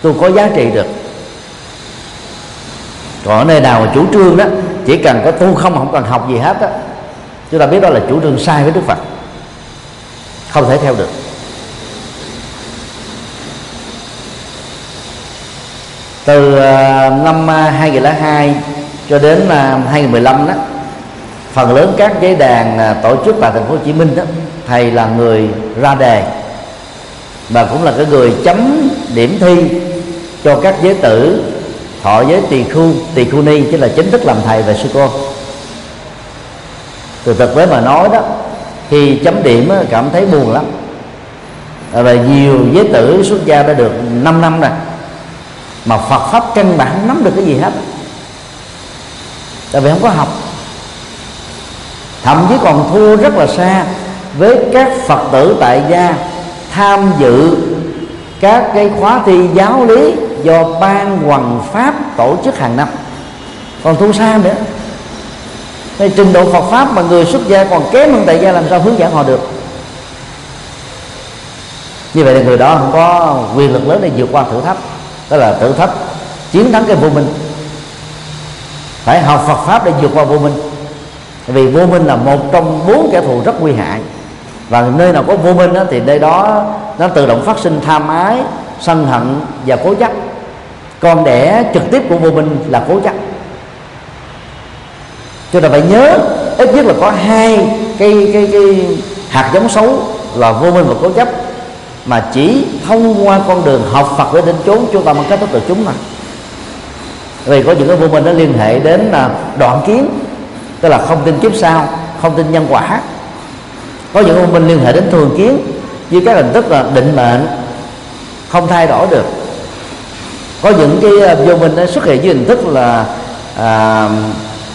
tu có giá trị được. Còn ở nơi nào mà chủ trương đó chỉ cần có tu không không cần học gì hết á chúng ta biết đó là chủ trương sai với đức phật. Không thể theo được. Từ à, năm à, 2002 cho đến à, 2015 đó, phần lớn các giấy đàn tổ chức tại thành phố Hồ Chí Minh đó, thầy là người ra đề và cũng là cái người chấm điểm thi cho các giới tử, thọ giới tỳ khu tỳ khu ni, chứ là chính thức làm thầy và sư cô. Từ thực tế mà nói đó, khi chấm điểm cảm thấy buồn lắm. Và nhiều giới tử xuất gia đã được 5 năm rồi mà Phật pháp căn bản không nắm được cái gì hết. Tại vì không có học. Thậm chí còn thua rất là xa với các Phật tử tại gia tham dự các cái khóa thi giáo lý do ban hoàng pháp tổ chức hàng năm. Còn thua xa nữa. Thì trình độ Phật pháp mà người xuất gia còn kém hơn tại gia làm sao hướng dẫn họ được? Như vậy là người đó không có quyền lực lớn để vượt qua thử thách đó là thử thách chiến thắng cái vô minh. Phải học Phật pháp để vượt qua vô minh. Vì vô minh là một trong bốn kẻ thù rất nguy hại. Và nơi nào có vô minh đó, thì nơi đó nó tự động phát sinh tham ái sân hận và cố chấp. Con đẻ trực tiếp của vô minh là cố chấp. Chúng ta phải nhớ ít nhất là có hai cái cái cái hạt giống xấu là vô minh và cố chấp mà chỉ thông qua con đường học Phật để đến chốn chúng ta mới kết thúc được chúng mà. Vì có những cái vô minh nó liên hệ đến là đoạn kiến tức là không tin kiếp sau không tin nhân quả. Có những vô minh liên hệ đến thường kiến với các hình thức là định mệnh không thay đổi được. Có những cái vô minh nó xuất hiện với hình thức là à,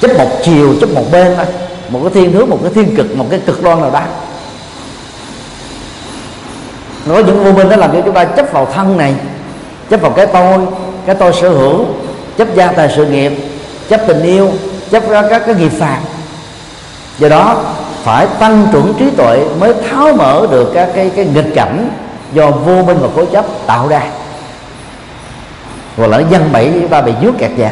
chấp một chiều chấp một bên thôi. Một cái thiên hướng một cái thiên cực một cái cực đoan nào đó có những vô minh nó làm cho chúng ta chấp vào thân này chấp vào cái tôi cái tôi sở hữu chấp gia tài sự nghiệp chấp tình yêu chấp ra các cái nghiệp phạt. Do đó phải tăng trưởng trí tuệ mới tháo mở được các cái cái nghịch cảnh do vô minh và cố chấp tạo ra. Hoặc là dân bẫy chúng ta bị dướng kẹt vào.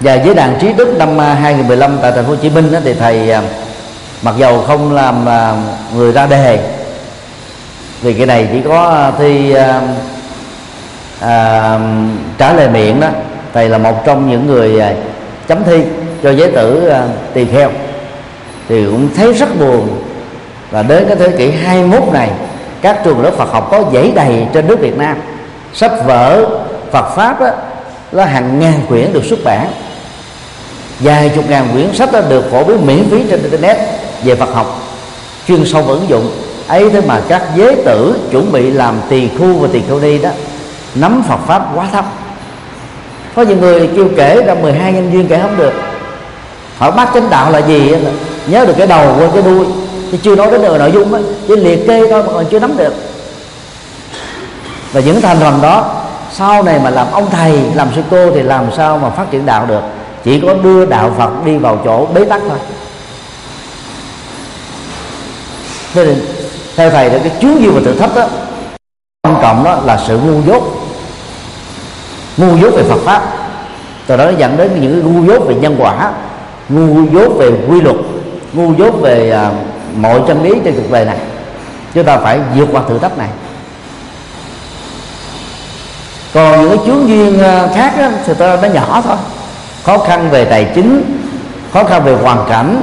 Và với đàn trí đức năm 2015 tại thành phố Hồ Chí Minh đó, thì thầy à, mặc dầu không làm à, người ra đề vì cái này chỉ có thi à, à, trả lời miệng đó. Thầy là một trong những người à, chấm thi cho giới tử à, tỳ kheo. Thì cũng thấy rất buồn. Và đến cái thế kỷ 21 này các trường lớp Phật học có dãy đầy trên nước Việt Nam. Sách vở Phật pháp đó, là hàng ngàn quyển được xuất bản. Vài chục ngàn quyển sách đó được phổ biến miễn phí trên internet về Phật học. Chuyên sâu và ứng dụng, ấy thế mà các giới tử chuẩn bị làm tỳ khu và tỳ khưu ni đó, nắm Phật pháp quá thấp. Có những người kêu kể ra 12 nhân duyên kể không được. Hỏi bác chánh đạo là gì nhớ được cái đầu quên cái đuôi, chứ chưa nói đến được nội dung á, chỉ liệt kê thôi mà còn chưa nắm được. Và những thành phần đó, sau này mà làm ông thầy, làm sư cô thì làm sao mà phát triển đạo được? Chỉ có đưa đạo phật đi vào chỗ bế tắc thôi. Nên theo thầy thì cái chướng duyên và thử thách đó quan trọng đó là sự ngu dốt. Ngu dốt về Phật pháp. Từ đó nó dẫn đến những cái ngu dốt về nhân quả ngu dốt về quy luật ngu dốt về à, mọi chân lý trên cuộc đời này. Chúng ta phải vượt qua thử thách này. Còn những cái chướng duyên à, khác đó, thì ta nó nhỏ thôi. Khó khăn về tài chính khó khăn về hoàn cảnh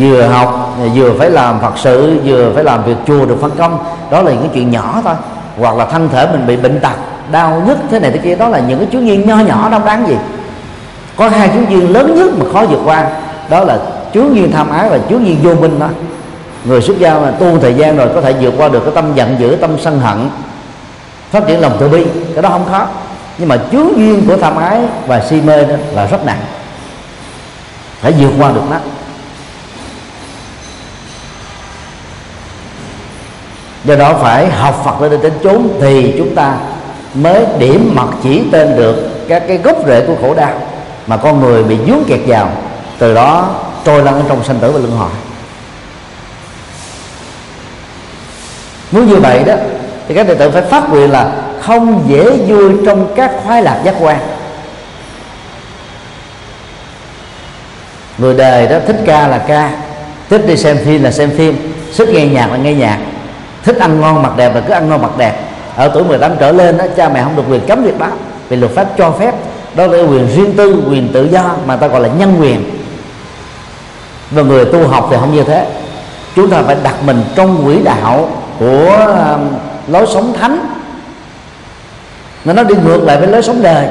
vừa học, vừa phải làm phật sự, vừa phải làm việc chùa được phân công. Đó là những cái chuyện nhỏ thôi. Hoặc là thân thể mình bị bệnh tật, đau nhất thế này thế kia. Đó là những cái chướng duyên nho nhỏ đâu đáng gì. Có hai chướng duyên lớn nhất mà khó vượt qua. Đó là chướng duyên tham ái và chướng duyên vô minh đó. Người xuất gia mà tu thời gian rồi có thể vượt qua được cái tâm giận dữ, tâm sân hận, phát triển lòng từ bi. Cái đó không khó. Nhưng mà chướng duyên của tham ái và si mê đó là rất nặng. Phải vượt qua được nó. Do đó phải học Phật lên đến chốn thì chúng ta mới điểm mặt chỉ tên được các cái gốc rễ của khổ đau mà con người bị dướng kẹt vào. Từ đó trôi lăn ở trong sanh tử và luân hồi. Muốn như vậy đó, thì các đệ tử phải phát nguyện là không dễ vui trong các khoái lạc giác quan. Người đời đó, thích ca là ca, thích đi xem phim là xem phim, thích nghe nhạc là nghe nhạc thích ăn ngon mặc đẹp là cứ ăn ngon mặc đẹp. Ở tuổi 18 trở lên đó cha mẹ không được quyền cấm việc đó vì luật pháp cho phép. Đó là quyền riêng tư quyền tự do mà ta gọi là nhân quyền. Và người tu học thì không như thế. Chúng ta phải đặt mình trong quỹ đạo của um, lối sống thánh. Mà nó đi ngược lại với lối sống đời.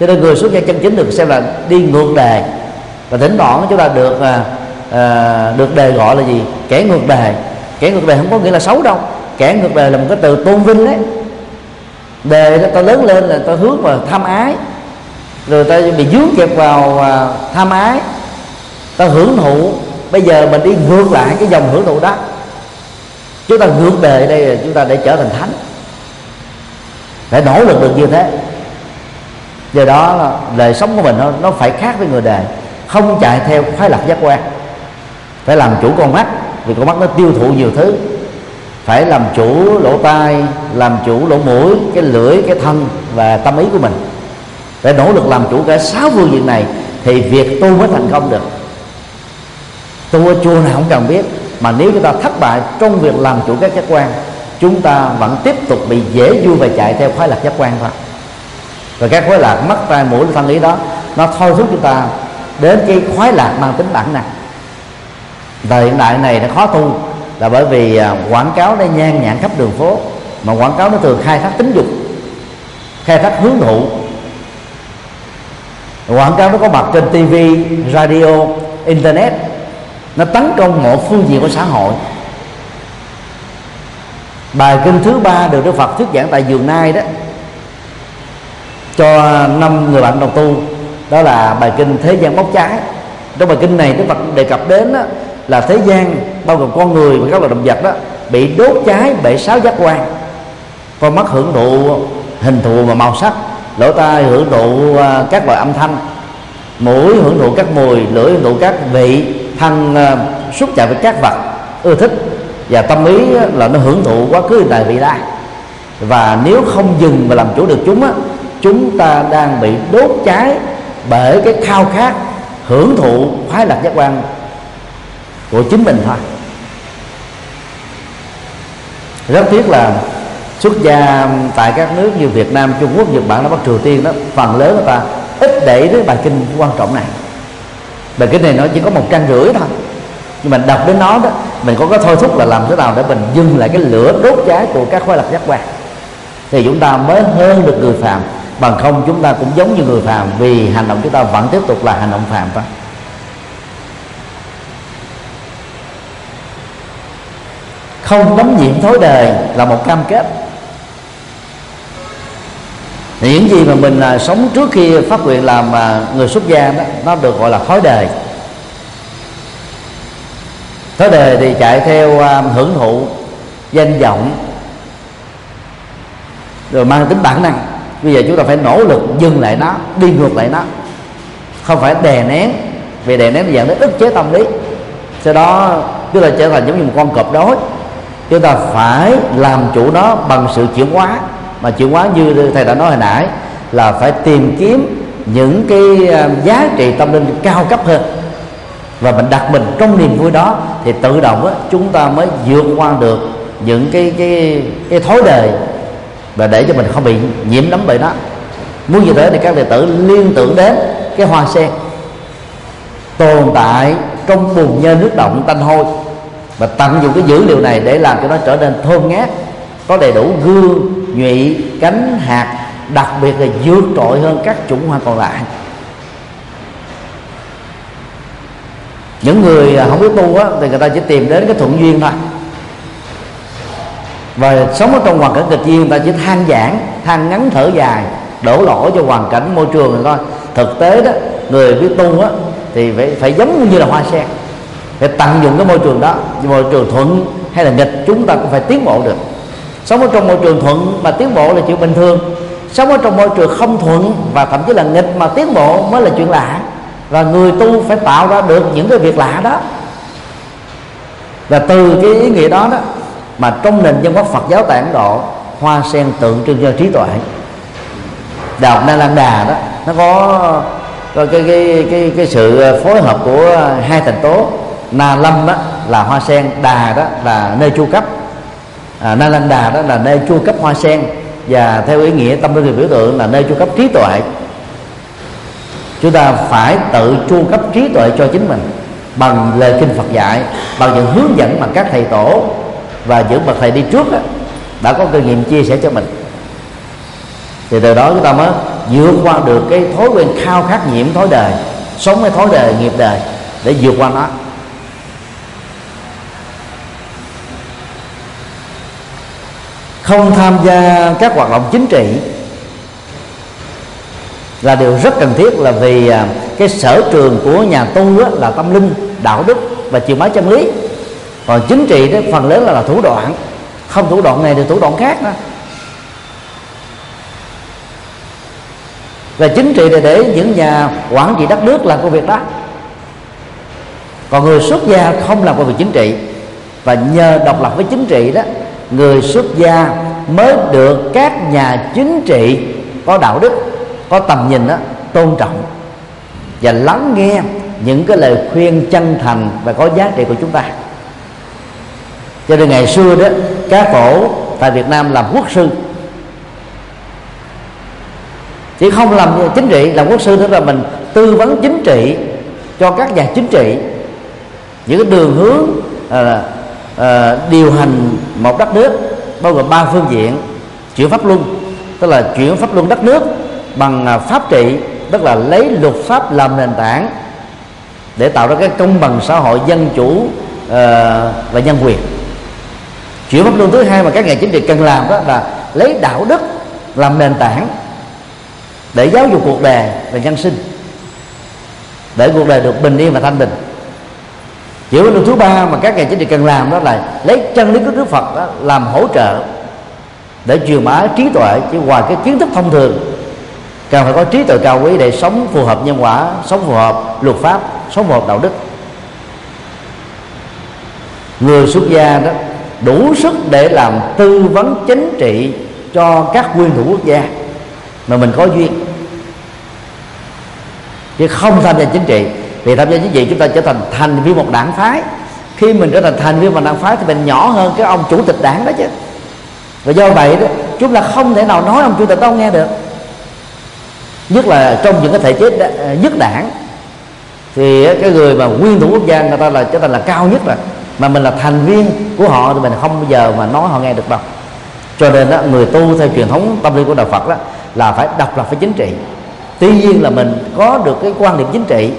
Cho nên người xuất gia chân chính được xem là đi ngược đề. Và thỉnh thoảng chúng ta được à, à được đề gọi là gì? Kẻ ngược đề kẻ ngược đời không có nghĩa là xấu đâu. Kẻ ngược đời là một cái từ tôn vinh đấy. Đề ta lớn lên là ta hướng vào tham ái. Rồi ta bị dướng kẹp vào à, tham ái. Ta hưởng thụ. Bây giờ mình đi ngược lại cái dòng hưởng thụ đó. Chúng ta ngược đề đây là chúng ta để trở thành thánh. Phải nỗ lực được như thế. Do đó là đời sống của mình nó, nó phải khác với người đời. Không chạy theo khoái lạc giác quan. Phải làm chủ con mắt vì con mắt nó tiêu thụ nhiều thứ. Phải làm chủ lỗ tai, làm chủ lỗ mũi, cái lưỡi, cái thân và tâm ý của mình. Phải nỗ lực làm chủ cả sáu phương diện này thì việc tu mới thành công được. Tu ở chùa nào không cần biết, mà nếu chúng ta thất bại trong việc làm chủ các giác quan, chúng ta vẫn tiếp tục bị dễ vui và chạy theo khoái lạc giác quan thôi. Và các khoái lạc, mắt, tai, mũi, thân ý đó, nó thôi thúc chúng ta đến cái khoái lạc mang tính bản năng thời hiện đại này nó khó tu là bởi vì à, quảng cáo nó nhan nhản khắp đường phố mà quảng cáo nó thường khai thác tính dục khai thác hướng thụ. Quảng cáo nó có mặt trên TV, radio, internet nó tấn công mọi phương diện của xã hội. Bài kinh thứ ba được Đức Phật thuyết giảng tại giường nai đó cho năm người bạn đồng tu đó là bài kinh thế gian bốc cháy. Trong bài kinh này Đức Phật đề cập đến đó, là thế gian, bao gồm con người và các loài động vật đó, bị đốt cháy bởi sáu giác quan. Con mắt hưởng thụ hình thù và màu sắc, lỗ tai hưởng thụ à, các loại âm thanh, mũi hưởng thụ các mùi, lưỡi hưởng thụ các vị thân à, xúc chạm với các vật, ưa thích. Và tâm ý là nó hưởng thụ quá khứ tại, vị lai. Và nếu không dừng và làm chủ được chúng á, chúng ta đang bị đốt cháy bởi cái khao khát hưởng thụ khoái lạc giác quan của chính mình thôi. Rất tiếc là xuất gia tại các nước như Việt Nam, Trung Quốc, Nhật Bản, Bắc Triều Tiên đó phần lớn người ta ít để đến bài kinh quan trọng này. Bài kinh này nó chỉ có một trang rưỡi thôi. Nhưng mà đọc đến nó đó mình có cái thôi thúc là làm thế nào để mình dừng lại cái lửa đốt cháy của các khoa lạc giác quan. Thì chúng ta mới hơn được người phàm bằng không chúng ta cũng giống như người phàm vì hành động chúng ta vẫn tiếp tục là hành động phàm thôi. Không đắm nhiễm thối đời là một cam kết. Thì những gì mà mình à, sống trước khi phát nguyện làm à, người xuất gia đó nó được gọi là thói đời. Thói đời thì chạy theo à, hưởng thụ danh vọng rồi mang tính bản năng. Bây giờ chúng ta phải nỗ lực dừng lại nó đi ngược lại nó. Không phải đè nén vì đè nén dẫn đến ức chế tâm lý. Sau đó chúng ta trở thành giống như một con cọp đói chúng ta phải làm chủ nó bằng sự chuyển hóa. Mà chuyển hóa như thầy đã nói hồi nãy là phải tìm kiếm những cái à, giá trị tâm linh cao cấp hơn. Và mình đặt mình trong niềm vui đó thì tự động á, chúng ta mới vượt qua được những cái cái cái thói đời và để cho mình không bị nhiễm nấm bởi nó. Muốn như thế thì các đệ tử liên tưởng đến cái hoa sen tồn tại trong bùn nhơ nước động tanh hôi và tận dụng cái dữ liệu này để làm cho nó trở nên thơm ngát có đầy đủ gương nhụy cánh hạt đặc biệt là vượt trội hơn các chủng hoa còn lại. Những người à, không biết tu á, thì người ta chỉ tìm đến cái thuận duyên thôi. Và sống ở trong hoàn cảnh kịch duyên người ta chỉ than giảng than ngắn thở dài đổ lỗi cho hoàn cảnh môi trường rồi thôi. Thực tế đó người biết tu á thì phải phải giống như là hoa sen để tận dụng cái môi trường đó môi trường thuận hay là nghịch chúng ta cũng phải tiến bộ được. Sống ở trong môi trường thuận mà tiến bộ là chuyện bình thường. Sống ở trong môi trường không thuận và thậm chí là nghịch mà tiến bộ mới là chuyện lạ. Và người tu phải tạo ra được những cái việc lạ đó. Và từ cái ý nghĩa đó đó mà trong nền văn hóa Phật giáo tại Ấn Độ hoa sen tượng trưng cho trí tuệ. Đại học Na Lan Đà đó nó có, có cái, cái, cái, cái sự phối hợp của hai thành tố. Na Lâm đó là hoa sen Đà đó là nơi chu cấp. À, Na Lâm Đà đó là nơi chu cấp hoa sen. Và theo ý nghĩa tâm linh biểu tượng là nơi chu cấp trí tuệ. Chúng ta phải tự chu cấp trí tuệ cho chính mình bằng lời kinh Phật dạy bằng những hướng dẫn mà các thầy tổ và những bậc thầy đi trước đó, đã có kinh nghiệm chia sẻ cho mình. Thì từ đó chúng ta mới vượt qua được cái thói quen khao khát nhiễm thói đời sống cái thói đời nghiệp đời để vượt qua nó. Không tham gia các hoạt động chính trị là điều rất cần thiết là vì à, cái sở trường của nhà tu là tâm linh đạo đức và chiều máy chân lý. Còn chính trị đó phần lớn là, là thủ đoạn không thủ đoạn này thì thủ đoạn khác đó và chính trị là để những nhà quản trị đất nước làm công việc đó. Còn người xuất gia không làm công việc chính trị và nhờ độc lập với chính trị đó người xuất gia mới được các nhà chính trị có đạo đức có tầm nhìn đó tôn trọng và lắng nghe những cái lời khuyên chân thành và có giá trị của chúng ta. Cho nên ngày xưa đó các phổ tại Việt Nam làm quốc sư. Chỉ không làm chính trị làm quốc sư tức là mình tư vấn chính trị cho các nhà chính trị. Những cái đường hướng à, uh, điều hành một đất nước bao gồm ba phương diện chuyển pháp luân tức là chuyển pháp luân đất nước bằng à, pháp trị tức là lấy luật pháp làm nền tảng để tạo ra cái công bằng xã hội dân chủ uh, và nhân quyền. Chuyển pháp luân thứ hai mà các nhà chính trị cần làm đó là lấy đạo đức làm nền tảng để giáo dục cuộc đời và nhân sinh để cuộc đời được bình yên và thanh bình chỉ có thứ ba mà các nhà chính trị cần làm đó là lấy chân lý của Đức Phật đó làm hỗ trợ để truyền bá trí tuệ, chứ ngoài cái kiến thức thông thường. Cần phải có trí tuệ cao quý để sống phù hợp nhân quả, sống phù hợp luật pháp, sống phù hợp đạo đức. Người xuất gia đó đủ sức để làm tư vấn chính trị cho các nguyên thủ quốc gia mà mình có duyên. Chứ không tham gia chính trị vì tham gia chính trị chúng ta trở thành thành viên một đảng phái. Khi mình trở thành thành viên một đảng phái thì mình nhỏ hơn cái ông chủ tịch đảng đó chứ. Và do vậy đó chúng ta không thể nào nói ông chủ tịch đó nghe được. Nhất là trong những cái thể chế à, nhất đảng. Thì cái người mà nguyên thủ quốc gia người ta là trở thành là cao nhất rồi. Mà mình là thành viên của họ thì mình không bao giờ mà nói họ nghe được đâu. Cho nên đó, người tu theo truyền thống tâm lý của đạo Phật đó là phải độc lập với chính trị. Tuy nhiên là mình có được cái quan điểm chính trị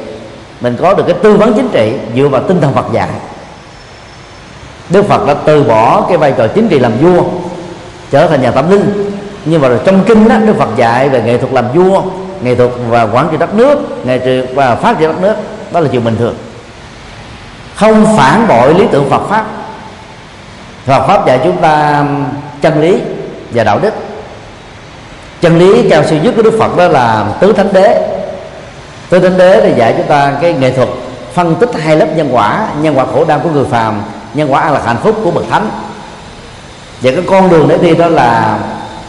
mình có được cái tư vấn chính trị dựa vào tinh thần Phật dạy. Đức Phật đã từ bỏ cái vai trò chính trị làm vua, trở thành nhà tâm linh nhưng mà trong kinh đó, Đức Phật dạy về nghệ thuật làm vua, nghệ thuật và quản trị đất nước, nghệ thuật và phát triển đất nước. Đó là chuyện bình thường. Không phản bội lý tưởng Phật pháp. Phật pháp dạy chúng ta um, chân lý và đạo đức. Chân lý cao siêu nhất của Đức Phật đó là tứ thánh đế tôi thánh đế thì dạy chúng ta cái nghệ thuật phân tích hai lớp nhân quả nhân quả khổ đau của người phàm, nhân quả an lạc hạnh phúc của bậc thánh. Và cái con đường để đi đó là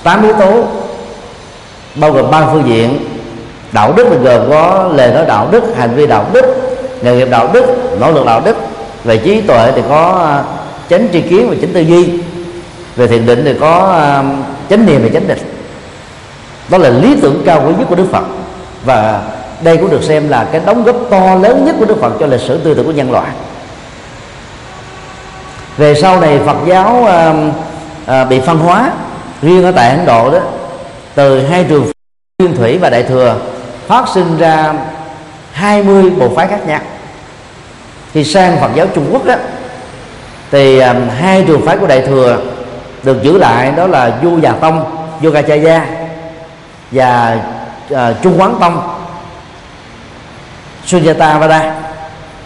tám yếu tố, bao gồm ba phương diện, đạo đức là gồm có lời nói đạo đức, hành vi đạo đức, nghề nghiệp đạo đức, nỗ lực đạo đức. Về trí tuệ thì có à, chánh tri kiến và chánh tư duy. Về thiền định thì có à, chánh niệm và chánh định. Đó là lý tưởng cao quý nhất của đức phật. Và đây cũng được xem là cái đóng góp to lớn nhất của đức phật cho lịch sử tư tưởng của nhân loại. Về sau này phật giáo à, à, bị phân hóa riêng ở tại ấn độ đó từ hai trường nguyên thủy và đại thừa phát sinh ra 20 bộ phái khác nhau. Thì sang Phật giáo Trung Quốc đó thì um, hai trường phái của đại thừa được giữ lại đó là Du Già Tông Yogacaya và uh, Trung Quán Tông. Sunyata Vada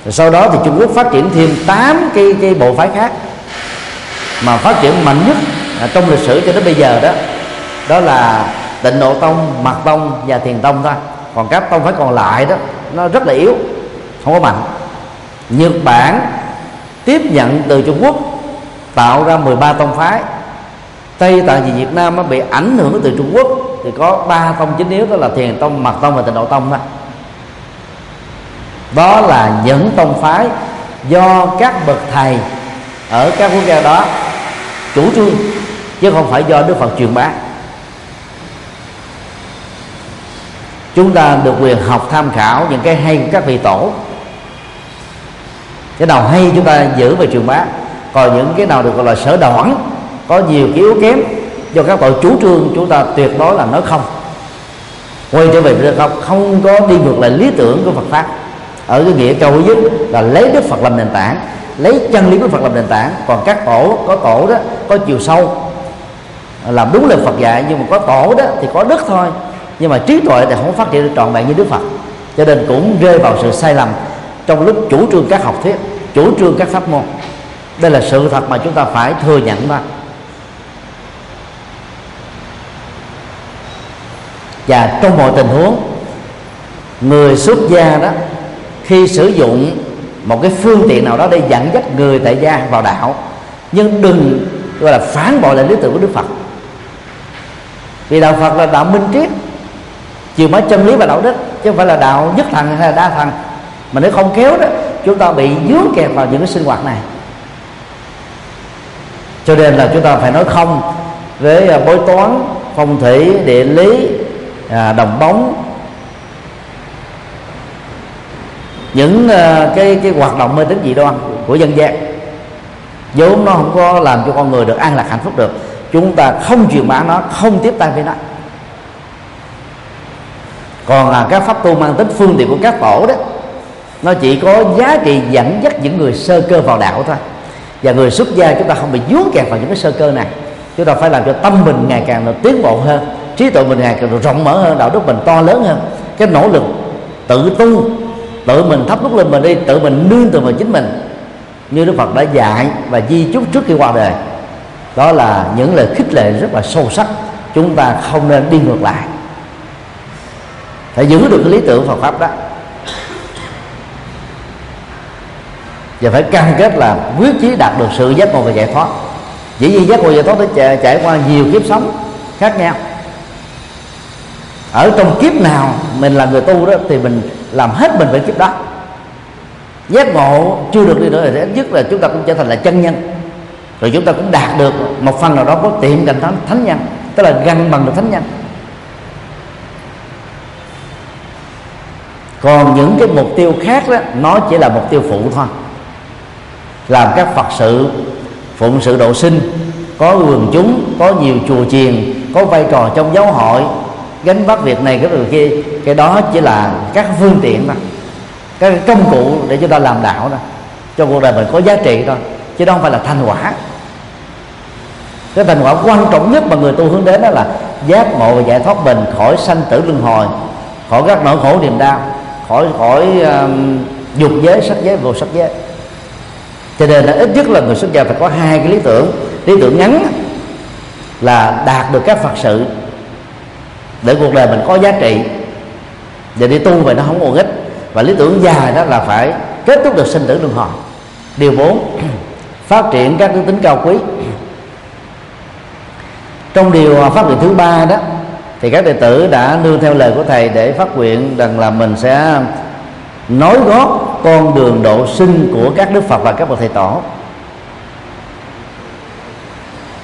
rồi sau đó thì Trung Quốc phát triển thêm 8 cái cái bộ phái khác mà phát triển mạnh nhất à, trong lịch sử cho đến bây giờ đó. Đó là tịnh độ tông mật tông và thiền tông thôi. Còn các tông phái còn lại đó nó rất là yếu không có mạnh. Nhật Bản tiếp nhận từ Trung Quốc tạo ra 13 tông phái. Tây Tạng vì Việt Nam nó bị ảnh hưởng từ Trung Quốc thì có ba tông chính yếu đó là thiền tông mật tông và tịnh độ tông thôi đó là những tông phái do các bậc thầy ở các quốc gia đó chủ trương, chứ không phải do Đức Phật truyền bá. Chúng ta được quyền học tham khảo những cái hay của các vị tổ. Cái nào hay chúng ta giữ về truyền bá. Còn những cái nào được gọi là sở đoản, có nhiều cái yếu kém do các tội chủ trương, chúng ta tuyệt đối là nói không. Quay trở về không không có đi ngược lại lý tưởng của Phật pháp ở cái nghĩa cao nhất là lấy Đức Phật làm nền tảng, lấy chân lý của Phật làm nền tảng. Còn các tổ, có tổ đó, có chiều sâu. Làm đúng lời Phật dạy, nhưng mà có tổ đó thì có đức thôi. Nhưng mà trí tuệ thì không phát triển được trọn vẹn như Đức Phật. Cho nên cũng rơi vào sự sai lầm trong lúc chủ trương các học thuyết, chủ trương các pháp môn. Đây là sự thật mà chúng ta phải thừa nhận mà. và trong mọi tình huống, người xuất gia đó khi sử dụng một cái phương tiện nào đó để dẫn dắt người tại gia vào đạo nhưng đừng gọi là phản bội lại lý tưởng của đức phật. Vì đạo phật là đạo minh triết chiều mới chân lý và đạo đức chứ không phải là đạo nhất thần hay là đa thần. Mà nếu không kéo đó chúng ta bị dướng kẹt vào những cái sinh hoạt này. Cho nên là chúng ta phải nói không với à, bói toán phong thủy địa lý à, đồng bóng những ờ, cái cái hoạt động mê tín dị đoan của dân gian, vốn nó không có làm cho con người được an lạc hạnh phúc được. Chúng ta không truyền bá nó, không tiếp tay với nó. Còn là các pháp tu mang tính phương tiện của các tổ đó, nó chỉ có giá trị dẫn dắt những người sơ cơ vào đạo thôi. Và người xuất gia chúng ta không bị dướng kẹt vào những cái sơ cơ này. Chúng ta phải làm cho tâm mình ngày càng được tiến bộ hơn, trí tuệ mình ngày càng được rộng mở hơn, đạo đức mình to lớn hơn. Cái nỗ lực tự tu tự mình thắp nút lên mình đi, tự mình nương tựa vào chính mình. Như đức phật đã dạy và di chúc trước khi qua đời. Đó là những lời khích lệ rất là sâu sắc. Chúng ta không nên đi ngược lại. Phải giữ được cái lý tưởng Phật pháp đó. Và phải cam kết là quyết chí đạt được sự giác ngộ và giải thoát. Chỉ nhiên giác ngộ và giải thoát phải trải qua nhiều kiếp sống khác nhau. Ở trong kiếp nào mình là người tu đó, thì mình làm hết mình với kiếp đó. Giác ngộ chưa được đi nữa thì ít nhất là chúng ta cũng trở thành là chân nhân. Rồi chúng ta cũng đạt được một phần nào đó có tiệm cạnh thánh, thánh nhân tức là gần bằng được thánh nhân. Còn những cái mục tiêu khác đó nó chỉ là mục tiêu phụ thôi. Làm các phật sự phụng sự độ sinh có quần chúng có nhiều chùa chiền có vai trò trong giáo hội gánh vác việc này cái việc kia cái đó chỉ là các phương tiện thôi. Các công cụ để chúng ta làm đạo đó cho cuộc đời mình có giá trị thôi chứ đó không phải là thành quả. Cái thành quả quan trọng nhất mà người tu hướng đến đó là giác ngộ và giải thoát mình khỏi sanh tử luân hồi khỏi các nỗi khổ niềm đau khỏi khỏi um, dục giới sắc giới vô sắc giới. Cho nên là ít nhất là người xuất gia phải có hai cái lý tưởng. Lý tưởng ngắn là đạt được các phật sự để cuộc đời mình có giá trị. Và đi tu về nó không còn ích. Và lý tưởng dài đó là phải kết thúc được sinh tử luân hồi điều 4 phát triển các đức tính cao quý. Trong điều à, phát nguyện thứ ba đó, thì các đệ tử đã nương theo lời của thầy để phát nguyện rằng là mình sẽ nối gót con đường độ sinh của các đức phật và các bậc thầy tổ.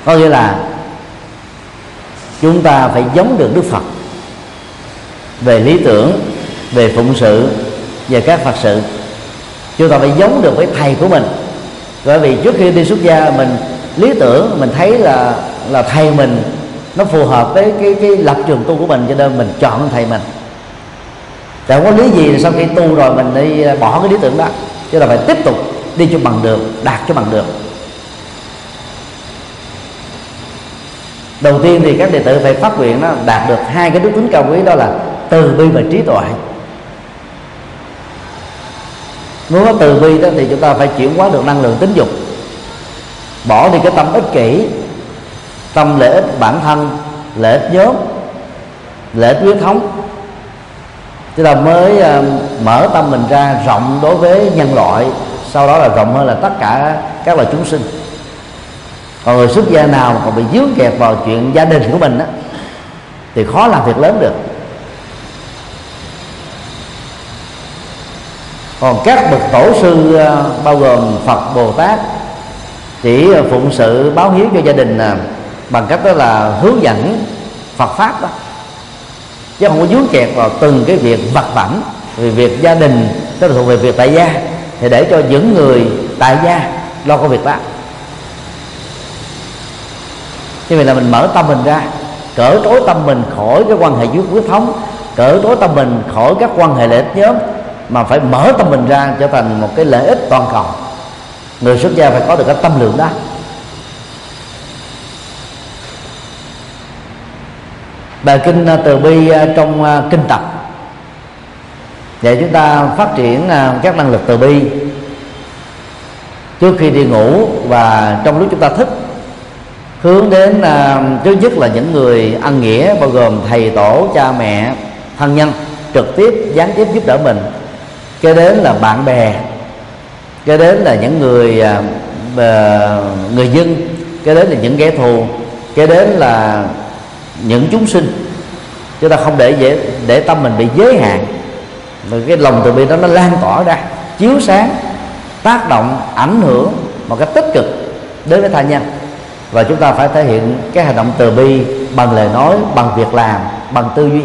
Có nghĩa là chúng ta phải giống được đức phật. Về lý tưởng, về phụng sự, về các phật sự. Chúng ta phải giống được với thầy của mình. Bởi vì trước khi đi xuất gia, mình lý tưởng, mình thấy là là thầy mình nó phù hợp với cái cái lập trường tu của mình, cho nên mình chọn thầy mình. Chẳng có lý gì sau khi tu rồi mình đi bỏ cái lý tưởng đó. Chứ là phải tiếp tục đi cho bằng được đạt cho bằng được đầu tiên thì các đệ tử phải phát nguyện nó đạt được hai cái đức tính cao quý đó là từ bi và trí tuệ. Muốn có từ bi đó thì chúng ta phải chuyển hóa được năng lượng tính dục. Bỏ đi cái tâm ích kỷ tâm lợi ích bản thân lợi ích nhóm lợi ích huyết thống. Chúng ta mới uh, mở tâm mình ra rộng đối với nhân loại sau đó là rộng hơn là tất cả các loài chúng sinh còn người xuất gia nào còn bị dướng kẹt vào chuyện gia đình của mình á thì khó làm việc lớn được. Còn các bậc tổ sư ờ, bao gồm phật bồ tát chỉ phụng sự báo hiếu cho gia đình à, bằng cách đó là hướng dẫn Phật pháp đó. Chứ không có dướng kẹt vào từng cái việc vật phẩm, vì việc gia đình tức là thuộc về việc tại gia thì để cho những người tại gia lo công việc đó như vậy là mình mở tâm mình ra, cỡ trối tâm mình khỏi cái quan hệ dưới huyết thống, cỡ trối tâm mình khỏi các quan hệ lợi ích nhóm, mà phải mở tâm mình ra trở thành một cái lợi ích toàn cầu. Người xuất gia phải có được cái tâm lượng đó. Bài kinh à, từ bi à, trong à, kinh tập. Để chúng ta phát triển các năng lực từ bi. Trước khi đi ngủ và trong lúc chúng ta thích hướng đến à, trước nhất là những người ăn nghĩa, bao gồm thầy tổ, cha mẹ, thân nhân, trực tiếp gián tiếp giúp đỡ mình. Kế đến là bạn bè. Kế đến là những người à, người dân. Kế đến là những kẻ thù. Kế đến là những chúng sinh. Chúng ta không để dễ, để tâm mình bị giới hạn. Rồi cái lòng từ bi đó nó lan tỏa ra, chiếu sáng, tác động, ảnh hưởng một cách tích cực đến với tha nhân và chúng ta phải thể hiện cái hành động từ bi bằng lời nói, bằng việc làm, bằng tư duy.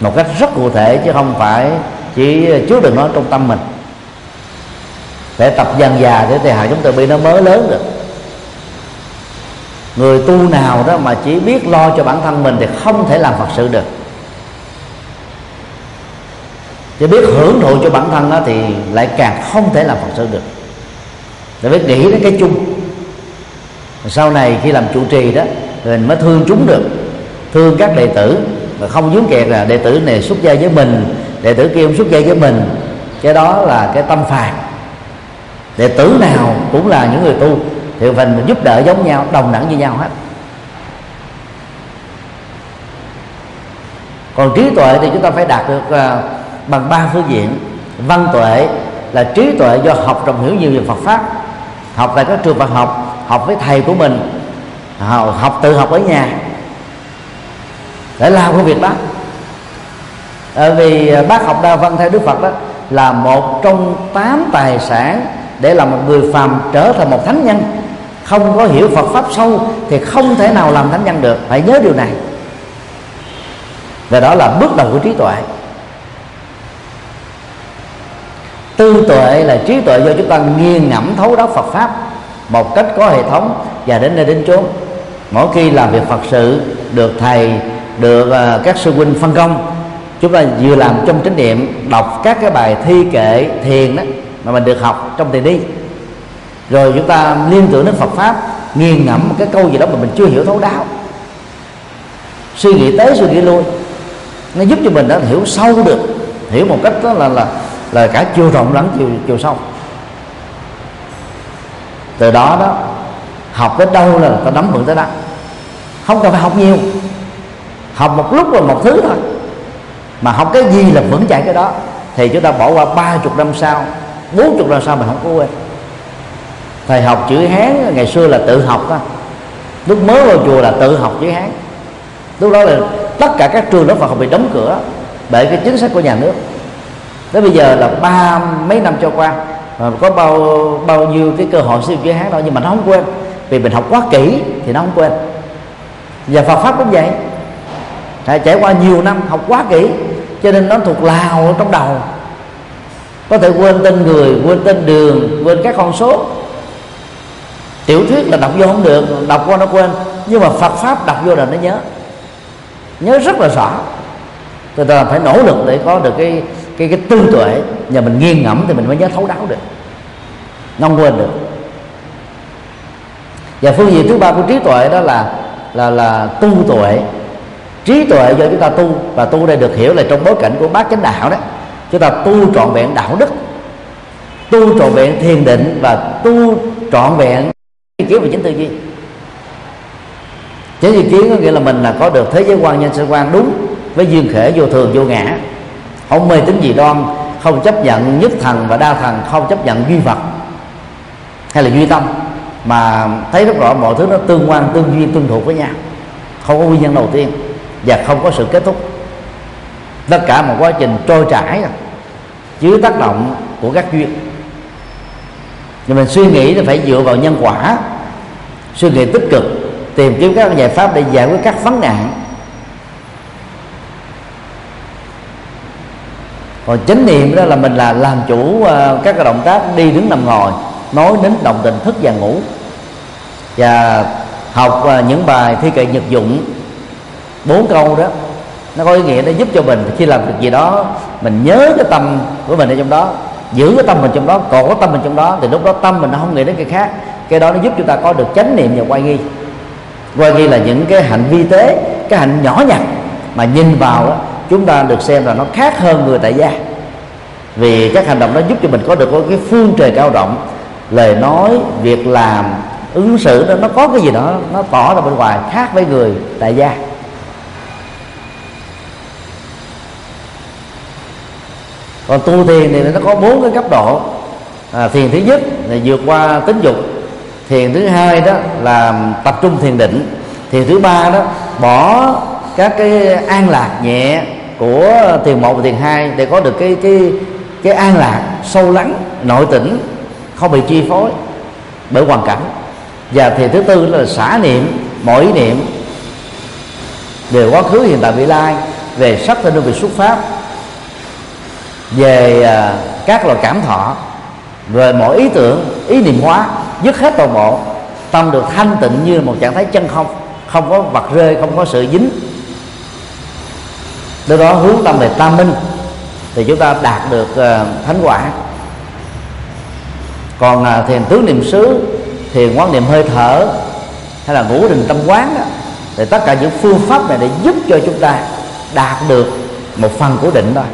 Một cách rất cụ thể chứ không phải chỉ chứa đừng nói trong tâm mình. Để tập dần già để thì hạt giống từ bi nó mới lớn được. Người tu nào đó mà chỉ biết lo cho bản thân mình thì không thể làm phật sự được. Chỉ biết hưởng thụ cho bản thân đó thì lại càng không thể làm phật sự được. Để biết nghĩ đến cái chung sau này khi làm trụ trì đó mình mới thương chúng được. Thương các đệ tử. Mà không dướng kẹt là đệ tử này xuất gia với mình đệ tử kia không xuất gia với mình. Cái đó là cái tâm phạt đệ tử nào cũng là những người tu thì mình giúp đỡ giống nhau đồng đẳng như nhau hết. Còn trí tuệ thì chúng ta phải đạt được uh, bằng ba phương diện. Văn tuệ là trí tuệ do học rộng hiểu nhiều về Phật pháp. Học tại các trường Phật học học với thầy của mình. À, học tự học ở nhà. Để làm công việc đó bởi vì à, bác học đa văn theo Đức Phật đó, là một trong tám tài sản để làm một người phàm trở thành một thánh nhân. Không có hiểu Phật pháp sâu thì không thể nào làm thánh nhân được. Phải nhớ điều này. Và đó là bước đầu của trí tuệ. Tư tuệ là trí tuệ do chúng ta nghiền ngẫm thấu đáo Phật pháp một cách có hệ thống và đến nơi đến chốn. Mỗi khi làm việc Phật sự được thầy, được ờ, các sư huynh phân công, chúng ta vừa làm trong chánh niệm, đọc các cái bài thi kệ, thiền đó, mà mình được học trong tiền đi. Rồi chúng ta liên tưởng đến Phật pháp, nghiền ngẫm một cái câu gì đó mà mình chưa hiểu thấu đáo. Suy nghĩ tới suy nghĩ lui. Nó giúp cho mình đã hiểu sâu được, hiểu một cách đó là là là cả chiều rộng lẫn chiều chiều sâu từ đó đó, học tới đâu là ta nắm vững tới đó. Không cần phải học nhiều. Học một lúc rồi một thứ thôi. Mà học cái gì là vững chạy cái đó, thì chúng ta bỏ qua ba chục năm sau, bốn chục năm sau mình không có quên. Thầy học chữ hán, ngày xưa là tự học đó. Lúc mới vào chùa là tự học chữ hán. Lúc đó là tất cả các trường lớp Phật học bị đóng cửa bởi cái chính sách của nhà nước. Tới bây giờ là ba mấy năm cho qua Ờ, có bao bao nhiêu cái cơ hội siêu chữ hán đâu, nhưng mà nó không quên. Vì mình học quá kỹ thì nó không quên. Và Phật pháp cũng vậy. Đã trải qua nhiều năm học quá kỹ, cho nên nó thuộc lào trong đầu. Có thể quên tên người, quên tên đường, quên các con số. Tiểu thuyết là đọc vô không được, đọc qua nó quên. Nhưng mà phật pháp đọc vô là nó nhớ. Nhớ rất là rõ. Người ta phải nỗ lực để có được cái cái cái tư tuệ, nhờ mình nghiêng ngẫm thì mình mới nhớ thấu đáo được. Không quên được. Và phương diện thứ ba của trí tuệ đó là là là tu tuệ. Trí tuệ do chúng ta tu, và tu đây được hiểu là trong bối cảnh của bát chánh đạo đó, chúng ta tu trọn vẹn đạo đức, tu trọn vẹn thiền định, và tu trọn vẹn ý kiến về chính tư duy. Chính ý kiến có nghĩa là mình là có được thế giới quan nhân sinh quan đúng với duyên khể vô thường vô ngã không mê tín gì đoan, không chấp nhận nhất thần và đa thần, không chấp nhận duy vật hay là duy tâm. Mà thấy rất rõ mọi thứ nó tương quan, tương duyên, tương thuộc với nhau. Không có nguyên nhân đầu tiên và không có sự kết thúc. Tất cả một quá trình trôi chảy dưới tác động của các duyên. Nhưng mình suy nghĩ thì phải dựa vào nhân quả, suy nghĩ tích cực, tìm kiếm các giải pháp để giải quyết các vấn nạn. Còn chánh niệm đó là mình là làm chủ ờ, các cái động tác đi đứng nằm ngồi nói đến đồng tình thức và ngủ. Và học ờ, những bài thi kệ nhật dụng bốn câu đó nó có ý nghĩa nó giúp cho mình khi làm việc gì đó mình nhớ cái tâm của mình ở trong đó giữ cái tâm mình trong đó còn có tâm mình trong đó thì lúc đó tâm mình nó không nghĩ đến cái khác. Cái đó nó giúp chúng ta có được chánh niệm và quay nghi. Quay nghi là những cái hạnh vi tế cái hạnh nhỏ nhặt mà nhìn vào đó, chúng ta được xem là nó khác hơn người tại gia. Vì các hành động đó giúp cho mình có được cái phương trời cao rộng. Lời nói việc làm ứng xử đó nó có cái gì đó nó tỏ ra bên ngoài khác với người tại gia. Còn tu thiền thì nó có bốn cái cấp độ. À, thiền thứ nhất là vượt qua tính dục. Thiền thứ hai đó là tập trung thiền định. Thiền thứ ba đó bỏ các cái an lạc nhẹ của thiền một và thiền hai để có được cái cái cái an lạc, sâu lắng, nội tỉnh không bị chi phối bởi hoàn cảnh. Và thiền thứ tư là xả niệm mọi ý niệm về quá khứ, hiện tại, vị lai về sắc, thân đơn vị xuất phát về à, các loại cảm thọ. Về mọi ý tưởng, ý niệm hóa dứt hết toàn bộ, tâm được thanh tịnh như một trạng thái chân không không có vật rơi, không có sự dính nếu đó hướng tâm về tam minh thì chúng ta đạt được ờ, thánh quả. Còn ờ, thiền tướng niệm xứ thiền quán niệm hơi thở hay là ngũ định tâm quán đó, thì tất cả những phương pháp này để giúp cho chúng ta đạt được một phần của định thôi.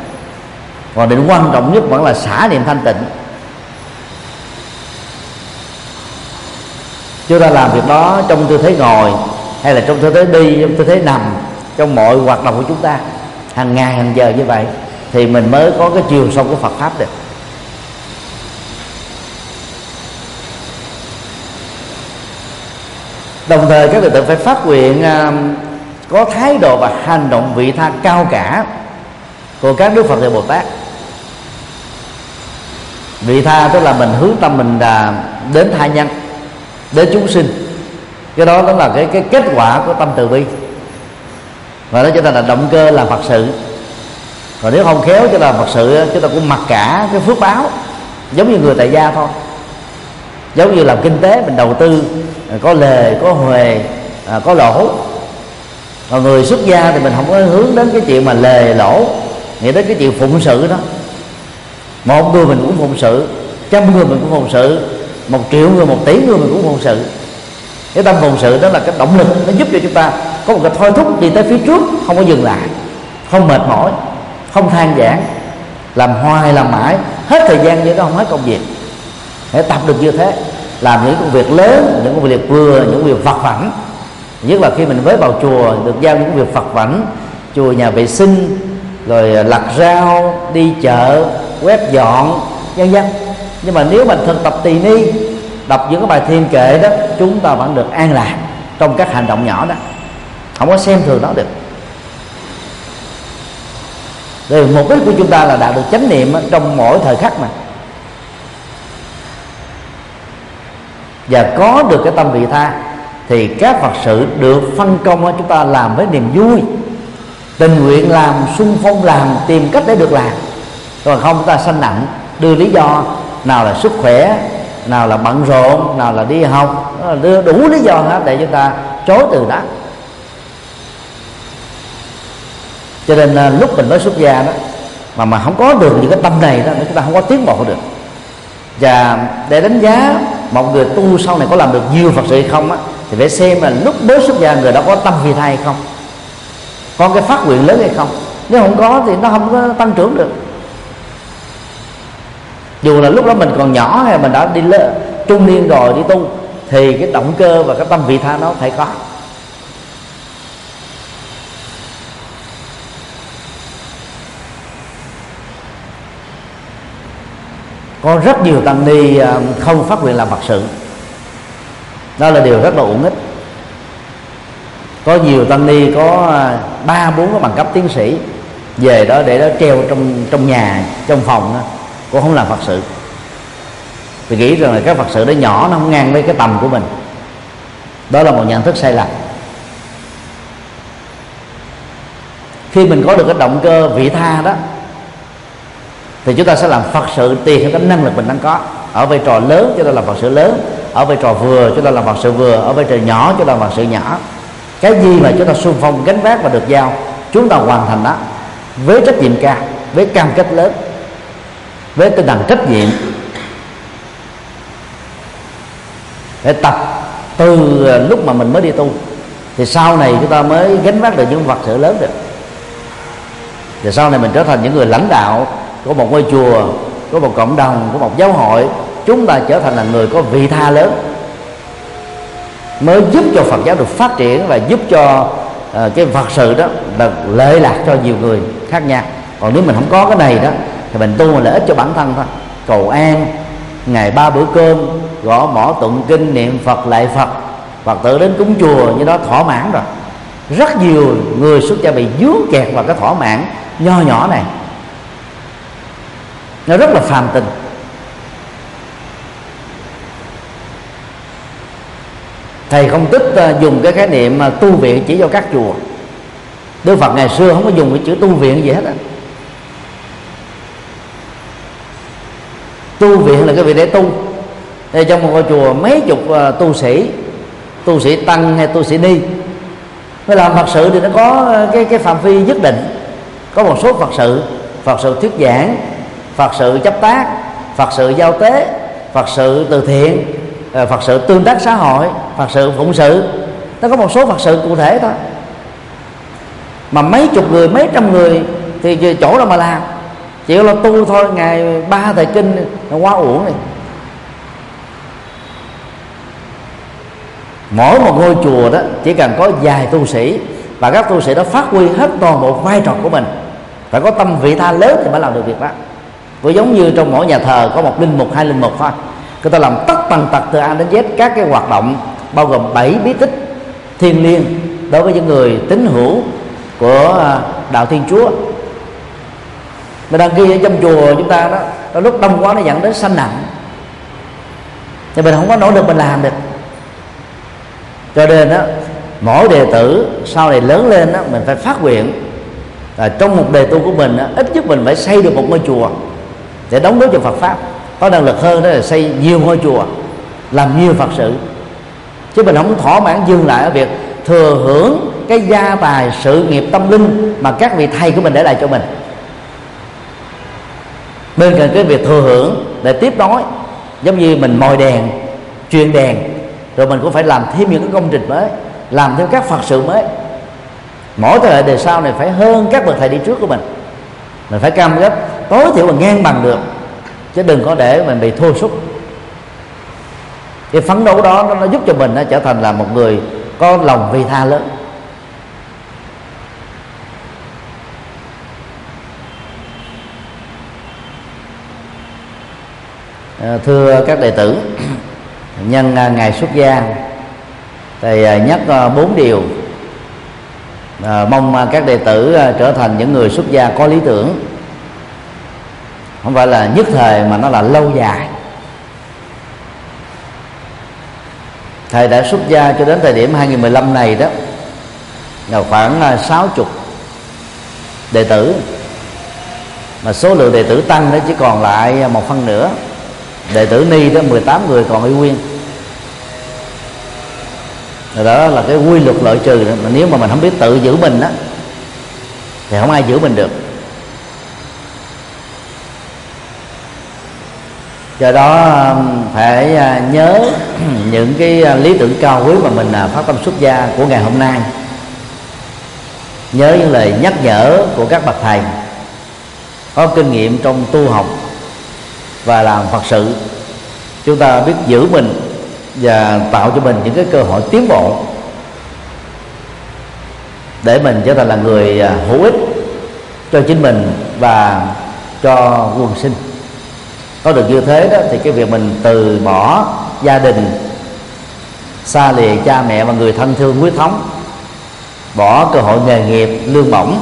Còn định quan trọng nhất vẫn là xả niệm thanh tịnh. Chúng ta làm việc đó trong tư thế ngồi hay là trong tư thế đi trong tư thế nằm trong mọi hoạt động của chúng ta hàng ngày, hàng giờ như vậy, thì mình mới có cái chiều sâu của Phật pháp được. Đồng thời, các đệ tử phải phát nguyện à, có thái độ và hành động vị tha cao cả của các đức phật và bồ tát. Vị tha tức là mình hướng tâm mình là đến tha nhân, đến chúng sinh. Cái đó đó là cái cái kết quả của tâm từ bi và nó trở thành là động cơ làm phật sự. Còn nếu không khéo cho là phật sự, chúng ta cũng mặc cả cái phước báo, giống như người tại gia thôi. Giống như làm kinh tế, mình đầu tư à, có lề, có huề à, có lỗ. Còn người xuất gia thì mình không có hướng đến cái chuyện mà lề, lỗ nghĩ đến cái chuyện phụng sự đó. Một người mình cũng phụng sự, trăm người mình cũng phụng sự, một triệu người, một tỷ người mình cũng phụng sự cái tâm phụng sự đó là cái động lực, nó giúp cho chúng ta có một cái thôi thúc đi tới phía trước, không có dừng lại, không mệt mỏi, không than giảng làm hoài làm mãi. Hết thời gian vậy đó không hết công việc. Để tập được như thế, làm những công việc lớn, những công việc vừa, những công việc vặt vảnh nhất là khi mình mới vào chùa, được giao những việc vặt vảnh chùa nhà vệ sinh, rồi lặt rau, đi chợ, quét dọn, vân vân. Nhưng mà nếu mình thực tập tỳ ni đọc những cái bài thiên kệ đó, chúng ta vẫn được an lạc trong các hành động nhỏ đó. Không có xem thường nó được. Rồi mục đích của chúng ta là đạt được chánh niệm trong mỗi thời khắc mà. Và có được cái tâm vị tha, thì các phật sự được phân công chúng ta làm với niềm vui. Tình nguyện làm sung phong làm, tìm cách để được làm. Còn không, ta sanh nặng, đưa lý do nào là sức khỏe nào là bận rộn, nào là đi học đưa đủ lý do hết để chúng ta chối từ đó. Cho nên à, lúc mình mới xuất gia đó, mà mà không có được những cái tâm này đó chúng ta không có tiến bộ được. Và để đánh giá một người tu sau này có làm được nhiều phật sự hay không á, thì phải xem là lúc mới xuất gia người đó có tâm vị thay hay không, có cái phát nguyện lớn hay không. Nếu không có thì nó không có tăng trưởng được dù là lúc đó mình còn nhỏ hay mình đã đi lớn, trung niên rồi đi tu thì cái động cơ và cái tâm vị tha nó phải có. Có rất nhiều tăng ni à, không phát nguyện làm phật sự. Đó là điều rất là uổng ích. Có nhiều tăng ni có à, ba bốn cái bằng cấp tiến sĩ về đó để đó treo trong trong nhà trong phòng đó cũng không làm phật sự. Vì nghĩ rằng là các phật sự đó nhỏ, nó không ngang với cái tầm của mình. Đó là một nhận thức sai lầm. Khi mình có được cái động cơ vị tha đó, thì chúng ta sẽ làm phật sự tùy theo cái năng lực mình đang có. Ở vai trò lớn chúng ta làm phật sự lớn, ở vai trò vừa chúng ta làm phật sự vừa, ở vai trò nhỏ chúng ta làm phật sự nhỏ. Cái gì mà chúng ta xung phong gánh vác và được giao, chúng ta hoàn thành đó với trách nhiệm cao, với cam kết lớn với tinh thần trách nhiệm để tập từ à, lúc mà mình mới đi tu. Thì sau này chúng ta mới gánh vác được những vật sự lớn được. Thì sau này mình trở thành những người lãnh đạo của một ngôi chùa của một cộng đồng của một giáo hội chúng ta trở thành là người có vị tha lớn mới giúp cho Phật giáo được phát triển và giúp cho uh, cái vật sự đó là lợi lạc cho nhiều người khác nhau. Còn nếu mình không có cái này đó thì mình tu lợi ích cho bản thân thôi. Cầu an, ngày ba bữa cơm, gõ mỏ tụng kinh, niệm phật lại phật. Phật tử đến cúng chùa, như đó thỏa mãn rồi. Rất nhiều người xuất gia bị dướng kẹt vào cái thỏa mãn nho nhỏ này. Nó rất là phàm tình. Thầy không thích à, dùng cái khái niệm à, tu viện chỉ cho các chùa. Đức phật ngày xưa không có dùng cái chữ tu viện gì hết á. Tu viện là cái vị để tu. Đây trong một ngôi chùa mấy chục uh, tu sĩ tu sĩ tăng hay tu sĩ ni. Mới làm phật sự thì nó có à, cái cái phạm vi nhất định. Có một số phật sự phật sự thuyết giảng phật sự chấp tác phật sự giao tế phật sự từ thiện à, phật sự tương tác xã hội phật sự phụng sự. Nó có một số phật sự cụ thể thôi. Mà mấy chục người mấy trăm người thì chỗ đâu mà làm chỉ là tu thôi, ngày ba thời kinh là quá uổng này. Mỗi một ngôi chùa đó, chỉ cần có vài tu sĩ, và các tu sĩ đó phát huy hết toàn bộ vai trò của mình, phải có tâm vị tha lớn thì mới làm được việc đó. Cũng giống như trong mỗi nhà thờ có một linh mục, hai linh mục thôi. Người ta làm tất tần tật từ A đến Z các cái hoạt động, bao gồm bảy bí tích thiên liêng đối với những người tín hữu của à, đạo thiên chúa mà đăng ký ở trong chùa chúng ta đó. Đôi lúc đông quá nó dẫn đến sanh nặng. Thì mình không có nỗ lực mình làm được. Cho nên đó mỗi đệ tử sau này lớn lên đó mình phải phát nguyện. Là trong một đề tu của mình đó, ít nhất mình phải xây được một ngôi chùa để đóng góp cho Phật pháp. Có năng lực hơn đó là xây nhiều ngôi chùa làm nhiều Phật sự. Chứ mình không thỏa mãn dừng lại ở việc thừa hưởng cái gia tài sự nghiệp tâm linh mà các vị thầy của mình để lại cho mình bên cạnh cái việc thừa hưởng để tiếp nối giống như mình mồi đèn truyền đèn rồi mình cũng phải làm thêm những cái công trình mới làm thêm các phật sự mới. Mỗi thế hệ đời sau này phải hơn các bậc thầy đi trước của mình. Mình phải cam kết tối thiểu là ngang bằng được chứ đừng có để mình bị thua sút cái phấn đấu đó nó, nó giúp cho mình nó trở thành là một người có lòng vị tha lớn. À, thưa các đệ tử, nhân à, ngày xuất gia thầy à, nhắc bốn điều mong các đệ tử trở thành những người xuất gia có lý tưởng. Không phải là nhất thời mà nó là lâu dài. Thầy đã xuất gia cho đến thời điểm 2015 này đó, là khoảng 60 đệ tử. Mà số lượng đệ tử tăng đó chỉ còn lại một phần nữa đệ tử ni đó 18 người còn y nguyên. Rồi đó là cái quy luật lợi trừ đó. mà nếu mà mình không biết tự giữ mình đó thì không ai giữ mình được. Do đó phải à, nhớ những cái à, lý tưởng cao quý mà mình à, phát tâm xuất gia của ngày hôm nay. Nhớ những lời nhắc nhở của các bậc thầy. Có kinh nghiệm trong tu học và làm phật sự. Chúng ta biết giữ mình và tạo cho mình những cái cơ hội tiến bộ để mình trở thành là người à, hữu ích cho chính mình và cho quần sinh. Có được như thế đó thì cái việc mình từ bỏ gia đình, xa lìa cha mẹ và người thân thương huyết thống, bỏ cơ hội nghề nghiệp lương bổng,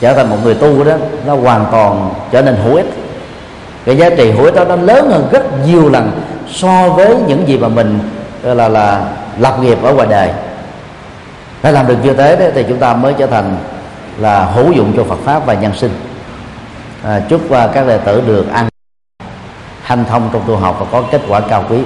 trở thành một người tu đó, nó hoàn toàn trở nên hữu ích cái giá trị hữu ích đó nó lớn hơn rất nhiều lần so với những gì mà mình là là lập nghiệp ở ngoài đời. Phải làm được như thế đấy thì chúng ta mới trở thành là hữu dụng cho Phật pháp và nhân sinh. À, chúc à, các đệ tử được an hành thông trong tu học và có kết quả cao quý.